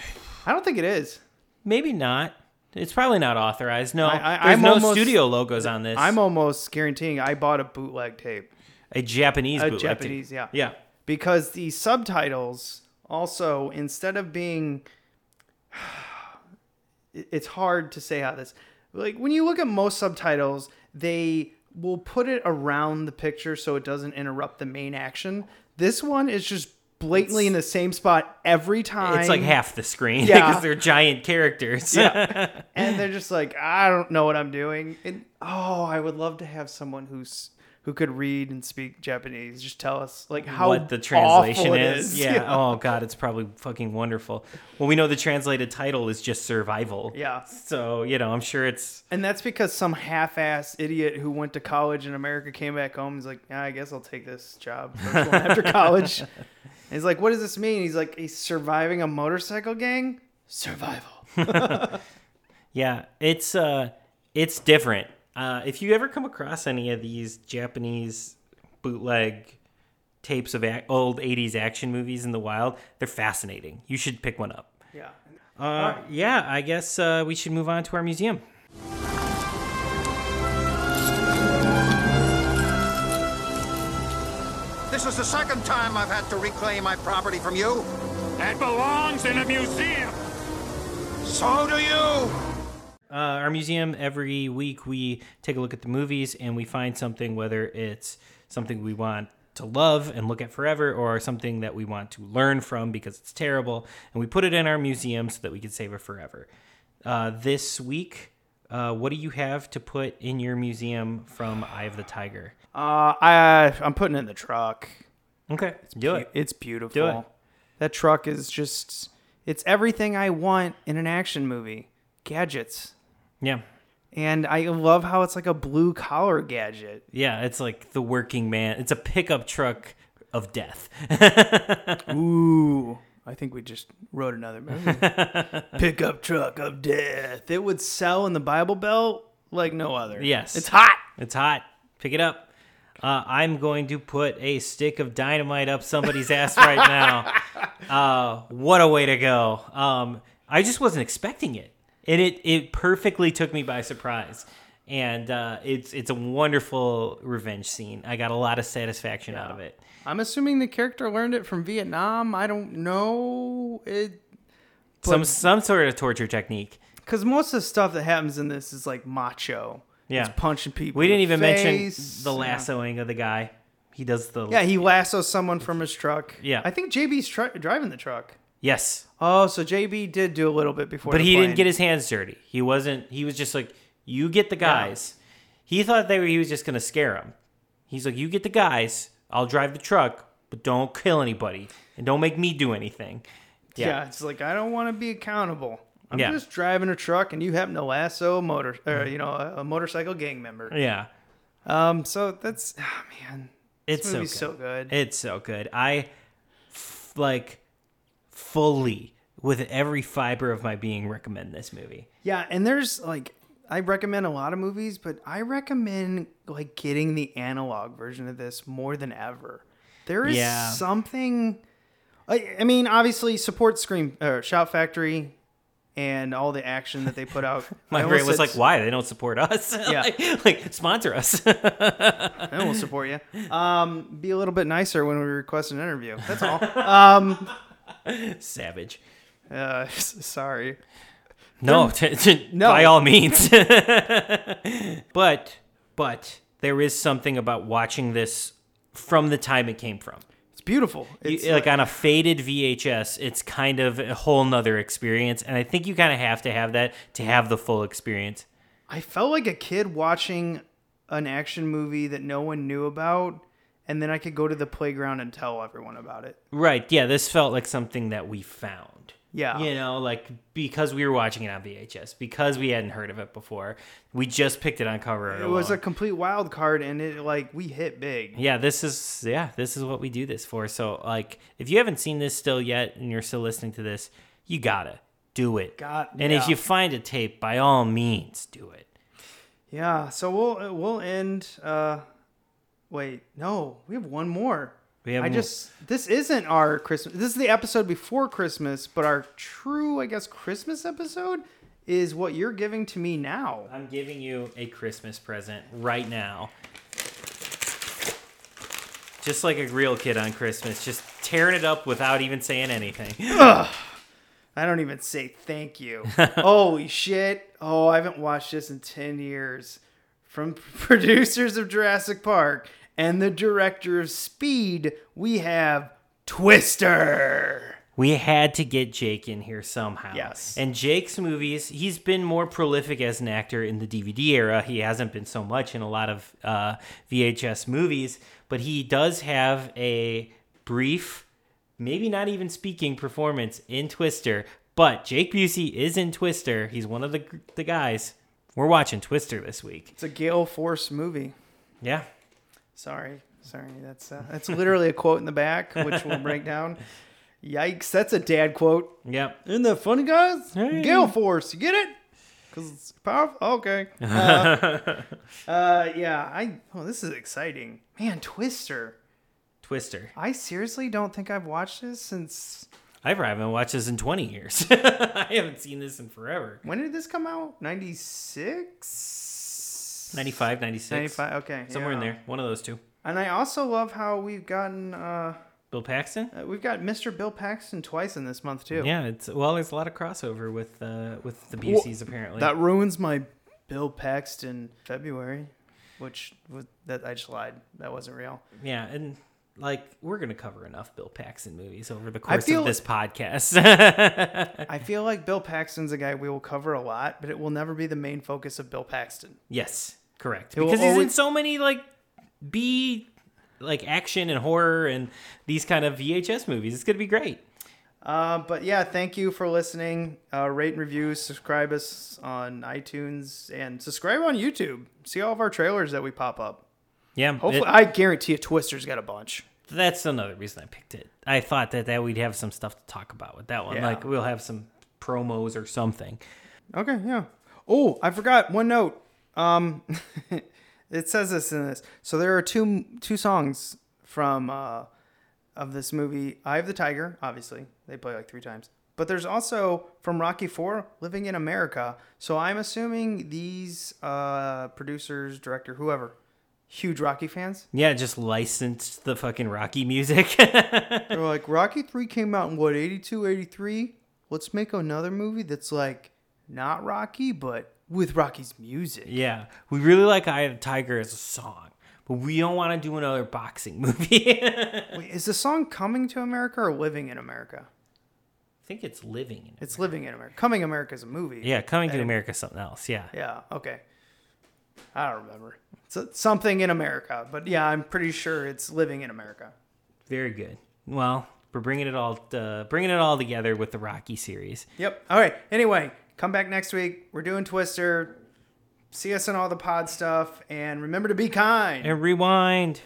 Speaker 1: i don't think it is.
Speaker 2: Maybe not. It's probably not authorized. No
Speaker 1: I, I'm
Speaker 2: no
Speaker 1: almost-
Speaker 2: studio logos on this.
Speaker 1: I'm almost guaranteeing i bought a bootleg tape.
Speaker 2: A japanese
Speaker 1: a
Speaker 2: bootleg tape.
Speaker 1: japanese yeah.
Speaker 2: Yeah.
Speaker 1: Because the subtitles also instead of being [sighs] it's hard to say how this like when you look at most subtitles they will put it around the picture so it doesn't interrupt the main action. This one is just blatantly in the same spot every time
Speaker 2: it's like half the screen [laughs]
Speaker 1: Yeah.
Speaker 2: because they're giant characters.
Speaker 1: Yeah. [laughs] And they're just like i don't know what i'm doing. And oh i would love to have someone who's who could read and speak japanese just tell us like how
Speaker 2: what the translation is. Yeah. [laughs] Oh god, it's probably fucking wonderful. Well, we know the translated title is just survival.
Speaker 1: Yeah.
Speaker 2: So you know, I'm sure it's
Speaker 1: And that's because some half-ass idiot who went to college in America came back home. He's like, yeah, I guess I'll take this job [laughs] after college. And he's like, what does this mean? He's like, he's surviving a motorcycle gang. Survival. [laughs]
Speaker 2: yeah, it's uh, it's different. Uh, if you ever come across any of these Japanese bootleg tapes of ac- old '80s action movies in the wild, they're fascinating. You should pick one up.
Speaker 1: Yeah.
Speaker 2: Uh, yeah, I guess uh, we should move on to our museum.
Speaker 12: This is the second time I've had to reclaim my property from you.
Speaker 13: That belongs in a museum.
Speaker 12: So do you.
Speaker 2: Uh, our museum every week we take a look at the movies and we find something whether it's something we want to love and look at forever or something that we want to learn from because it's terrible and we put it in our museum so that we can save it forever uh, this week uh, what do you have to put in your museum from eye of the tiger
Speaker 1: Uh, I I'm putting it in the truck.
Speaker 2: Okay,
Speaker 1: it's
Speaker 2: do it.
Speaker 1: It's beautiful.
Speaker 2: Do it.
Speaker 1: That truck is just it's everything I want in an action movie. Gadgets.
Speaker 2: Yeah.
Speaker 1: And I love how it's like a blue collar gadget.
Speaker 2: yeah it's like the working man it's a pickup truck of death [laughs]
Speaker 1: Ooh. I think we just wrote another movie. [laughs] Pickup truck of death. It would sell in the Bible Belt like no other.
Speaker 2: Yes.
Speaker 1: It's hot.
Speaker 2: It's hot. Pick it up. Uh, I'm going to put a stick of dynamite up somebody's ass right now. [laughs] Uh, what a way to go. Um, I just wasn't expecting it. And it, it perfectly took me by surprise. And uh, it's it's a wonderful revenge scene. I got a lot of satisfaction out of it.
Speaker 1: I'm assuming the character learned it from Vietnam. I don't know. It
Speaker 2: Some some sort of torture technique.
Speaker 1: because most of the stuff that happens in this is like macho.
Speaker 2: Yeah,
Speaker 1: It's punching people.
Speaker 2: We didn't even mention the lassoing of the guy. He does the
Speaker 1: Yeah, he lassos someone from his truck.
Speaker 2: Yeah.
Speaker 1: I think JB's tr- driving the truck.
Speaker 2: Yes,
Speaker 1: Oh, so JB did do a little bit before.
Speaker 2: but
Speaker 1: the
Speaker 2: he
Speaker 1: plane.
Speaker 2: didn't get his hands dirty. He wasn't. He was just like, "You get the guys." He thought they were. He was just gonna scare him. He's like, "You get the guys. I'll drive the truck, but don't kill anybody and don't make me do anything."
Speaker 1: Yeah. it's like I don't want to be accountable. I'm
Speaker 2: Yeah.
Speaker 1: just driving a truck, and you happen to lasso a motor, or you know, a, a motorcycle gang member.
Speaker 2: Yeah.
Speaker 1: Um. So that's oh, man.
Speaker 2: It's so
Speaker 1: movie's so good.
Speaker 2: It's so good. I f- like fully with every fiber of my being recommend this movie.
Speaker 1: Yeah, and there's like I recommend a lot of movies, but I recommend like getting the analog version of this more than ever. There is
Speaker 2: Yeah.
Speaker 1: something. I, I mean, obviously, support Scream or Shout Factory. and all the action that they put out. [laughs]
Speaker 2: My brain was
Speaker 1: said-
Speaker 2: like, why? They don't support us. [laughs]
Speaker 1: Yeah.
Speaker 2: like, like, sponsor us. [laughs]
Speaker 1: I will support you. Um, be a little bit nicer when we request an interview. That's all. Um, [laughs]
Speaker 2: Savage.
Speaker 1: Uh, [laughs] sorry.
Speaker 2: No, t- [laughs] t-
Speaker 1: No.
Speaker 2: by all means. but, but there is something about watching this from the time it came from.
Speaker 1: It's beautiful.
Speaker 2: You-
Speaker 1: It's
Speaker 2: like on a faded VHS, it's kind of a whole nother experience, and I think you kind of have to have that to have the full experience.
Speaker 1: I felt like a kid watching an action movie that no one knew about, and then I could go to the playground and tell everyone about it.
Speaker 2: Right? Yeah, this felt like something that we found.
Speaker 1: Yeah.
Speaker 2: you know, like because we were watching it on VHS, because we hadn't heard of it before, we just picked it on cover.
Speaker 1: It was a complete wild card, and it like we hit big.
Speaker 2: Yeah, this is yeah, this is what we do this for. So like if you haven't seen this still yet and you're still listening to this, you gotta do it.
Speaker 1: Got-
Speaker 2: and if you find a tape, by all means do it.
Speaker 1: Yeah. So we'll we'll end. uh Wait, no, we have one more.
Speaker 2: We have
Speaker 1: I
Speaker 2: mo-
Speaker 1: just this isn't our Christmas. This is the episode before Christmas, but our true, I guess, Christmas episode is what you're giving to me now.
Speaker 2: I'm giving you a Christmas present right now. Just like a real kid on Christmas, just tearing it up without even saying anything. [laughs]
Speaker 1: Ugh. I don't even say thank you. [laughs] Holy shit. Oh, I haven't watched this in 10 years. From [laughs] producers of Jurassic Park and the director of Speed, we have Twister.
Speaker 2: We had to get Jake in here somehow.
Speaker 1: Yes.
Speaker 2: And Jake's movies, he's been more prolific as an actor in the DVD era. He hasn't been so much in a lot of uh, VHS movies, but he does have a brief, maybe not even speaking performance in Twister. But Jake Busey is in Twister. He's one of the the guys. We're watching Twister this week.
Speaker 1: It's a Gale Force movie.
Speaker 2: Yeah.
Speaker 1: Sorry. Sorry. That's uh, that's literally a quote in the back, which we'll break down. Yikes. That's a dad quote.
Speaker 2: Yep.
Speaker 1: Isn't that funny, guys?
Speaker 2: Hey.
Speaker 1: Gale Force. You get it? Because it's powerful? Okay. [laughs] Uh, uh, yeah. I. Oh, this is exciting. Man, Twister.
Speaker 2: Twister.
Speaker 1: I seriously don't think I've watched this since.
Speaker 2: I haven't watched this in 20 years. [laughs] I haven't seen this in forever.
Speaker 1: When did this come out? 96?
Speaker 2: 95, 96.
Speaker 1: 95, okay.
Speaker 2: Somewhere in there. One of those two.
Speaker 1: And I also love how we've gotten. Uh,
Speaker 2: Bill Paxton?
Speaker 1: uh, we've got Mr. Bill Paxton twice in this month, too.
Speaker 2: Yeah, it's well, there's a lot of crossover with uh, with the
Speaker 1: Well,
Speaker 2: Buseys apparently.
Speaker 1: That ruins my Bill Paxton February, which was that I just lied. That wasn't real.
Speaker 2: yeah, and like we're gonna cover enough Bill Paxton movies over the course
Speaker 1: feel-
Speaker 2: of this podcast. [laughs]
Speaker 1: I feel like Bill Paxton's a guy we will cover a lot, but it will never be the main focus of Bill Paxton.
Speaker 2: yes, correct. Because he's in so many like B like action and horror and these kind of VHS movies. It's gonna be great.
Speaker 1: Uh, but yeah, thank you for listening. Uh, rate and review, subscribe us on iTunes, and subscribe on YouTube. See all of our trailers that we pop up.
Speaker 2: Yeah,
Speaker 1: Hopefully,
Speaker 2: it-
Speaker 1: I guarantee you, Twister's got a bunch.
Speaker 2: That's another reason I picked it. I thought that, that we'd have some stuff to talk about with that one.
Speaker 1: Yeah.
Speaker 2: Like we'll have some promos or something.
Speaker 1: Okay, yeah. Oh, I forgot one note. Um, [laughs] it says this in this. So there are two two songs from uh, of this movie. Eye of the Tiger, obviously they play like three times. But there's also from Rocky Four, "Living in America." So I'm assuming these uh, producers, director, whoever, huge Rocky fans.
Speaker 2: Yeah, just licensed the fucking Rocky music. [laughs]
Speaker 1: They're like, Rocky 3 came out in what, 82, 83? Let's make another movie that's like not Rocky, but with Rocky's music.
Speaker 2: yeah, we really like Eye of the Tiger as a song, but we don't want to do another boxing [laughs] movie.
Speaker 1: Wait, is the song Coming to America or Living in America?
Speaker 2: I think it's living in it.
Speaker 1: It's Living in America. Coming America is a movie.
Speaker 2: Yeah, Coming to America is something else. Yeah.
Speaker 1: Yeah, okay. I don't remember. It's something in America, but yeah, I'm pretty sure it's Living in America.
Speaker 2: Very good. Well, we're bringing it all uh, bringing it all together with the Rocky series.
Speaker 1: Yep. All right. Anyway, come back next week. We're doing Twister. See us in all the pod stuff, and remember to be kind.
Speaker 2: And rewind.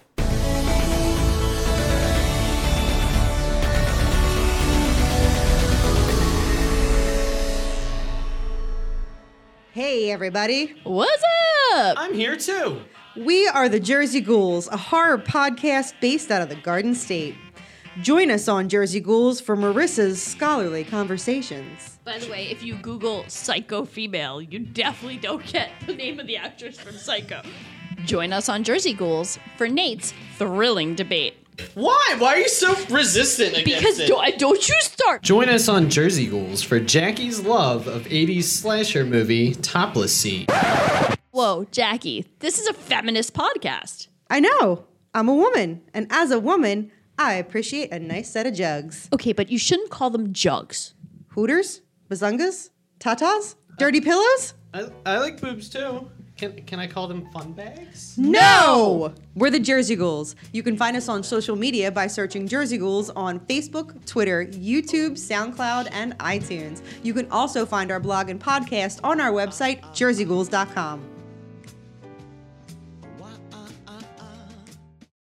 Speaker 14: Hey, everybody.
Speaker 15: What's up?
Speaker 2: I'm here too.
Speaker 14: We are the Jersey Ghouls, a horror podcast based out of the Garden State. Join us on Jersey Ghouls for Marissa's scholarly conversations.
Speaker 15: By the way, if you Google psycho female, you definitely don't get the name of the actress from Psycho. Join us on Jersey Ghouls for Nate's thrilling debate.
Speaker 16: Why? Why are you so resistant against
Speaker 15: Because
Speaker 16: it?
Speaker 15: do- don't you start.
Speaker 16: Join us on Jersey Ghouls for Jackie's love of 80s slasher movie Topless Scene.
Speaker 15: Whoa, Jackie, this is a feminist podcast.
Speaker 14: I know. I'm a woman, and as a woman, I appreciate a nice set of jugs.
Speaker 15: Okay, but you shouldn't call them jugs.
Speaker 14: Hooters? Bazungas? Tatas? Dirty pillows?
Speaker 16: I, I like boobs too. Can, can I call them fun bags?
Speaker 14: No! We're the Jersey Ghouls. You can find us on social media by searching Jersey Ghouls on Facebook, Twitter, YouTube, SoundCloud, and iTunes. You can also find our blog and podcast on our website, jerseyghouls.com.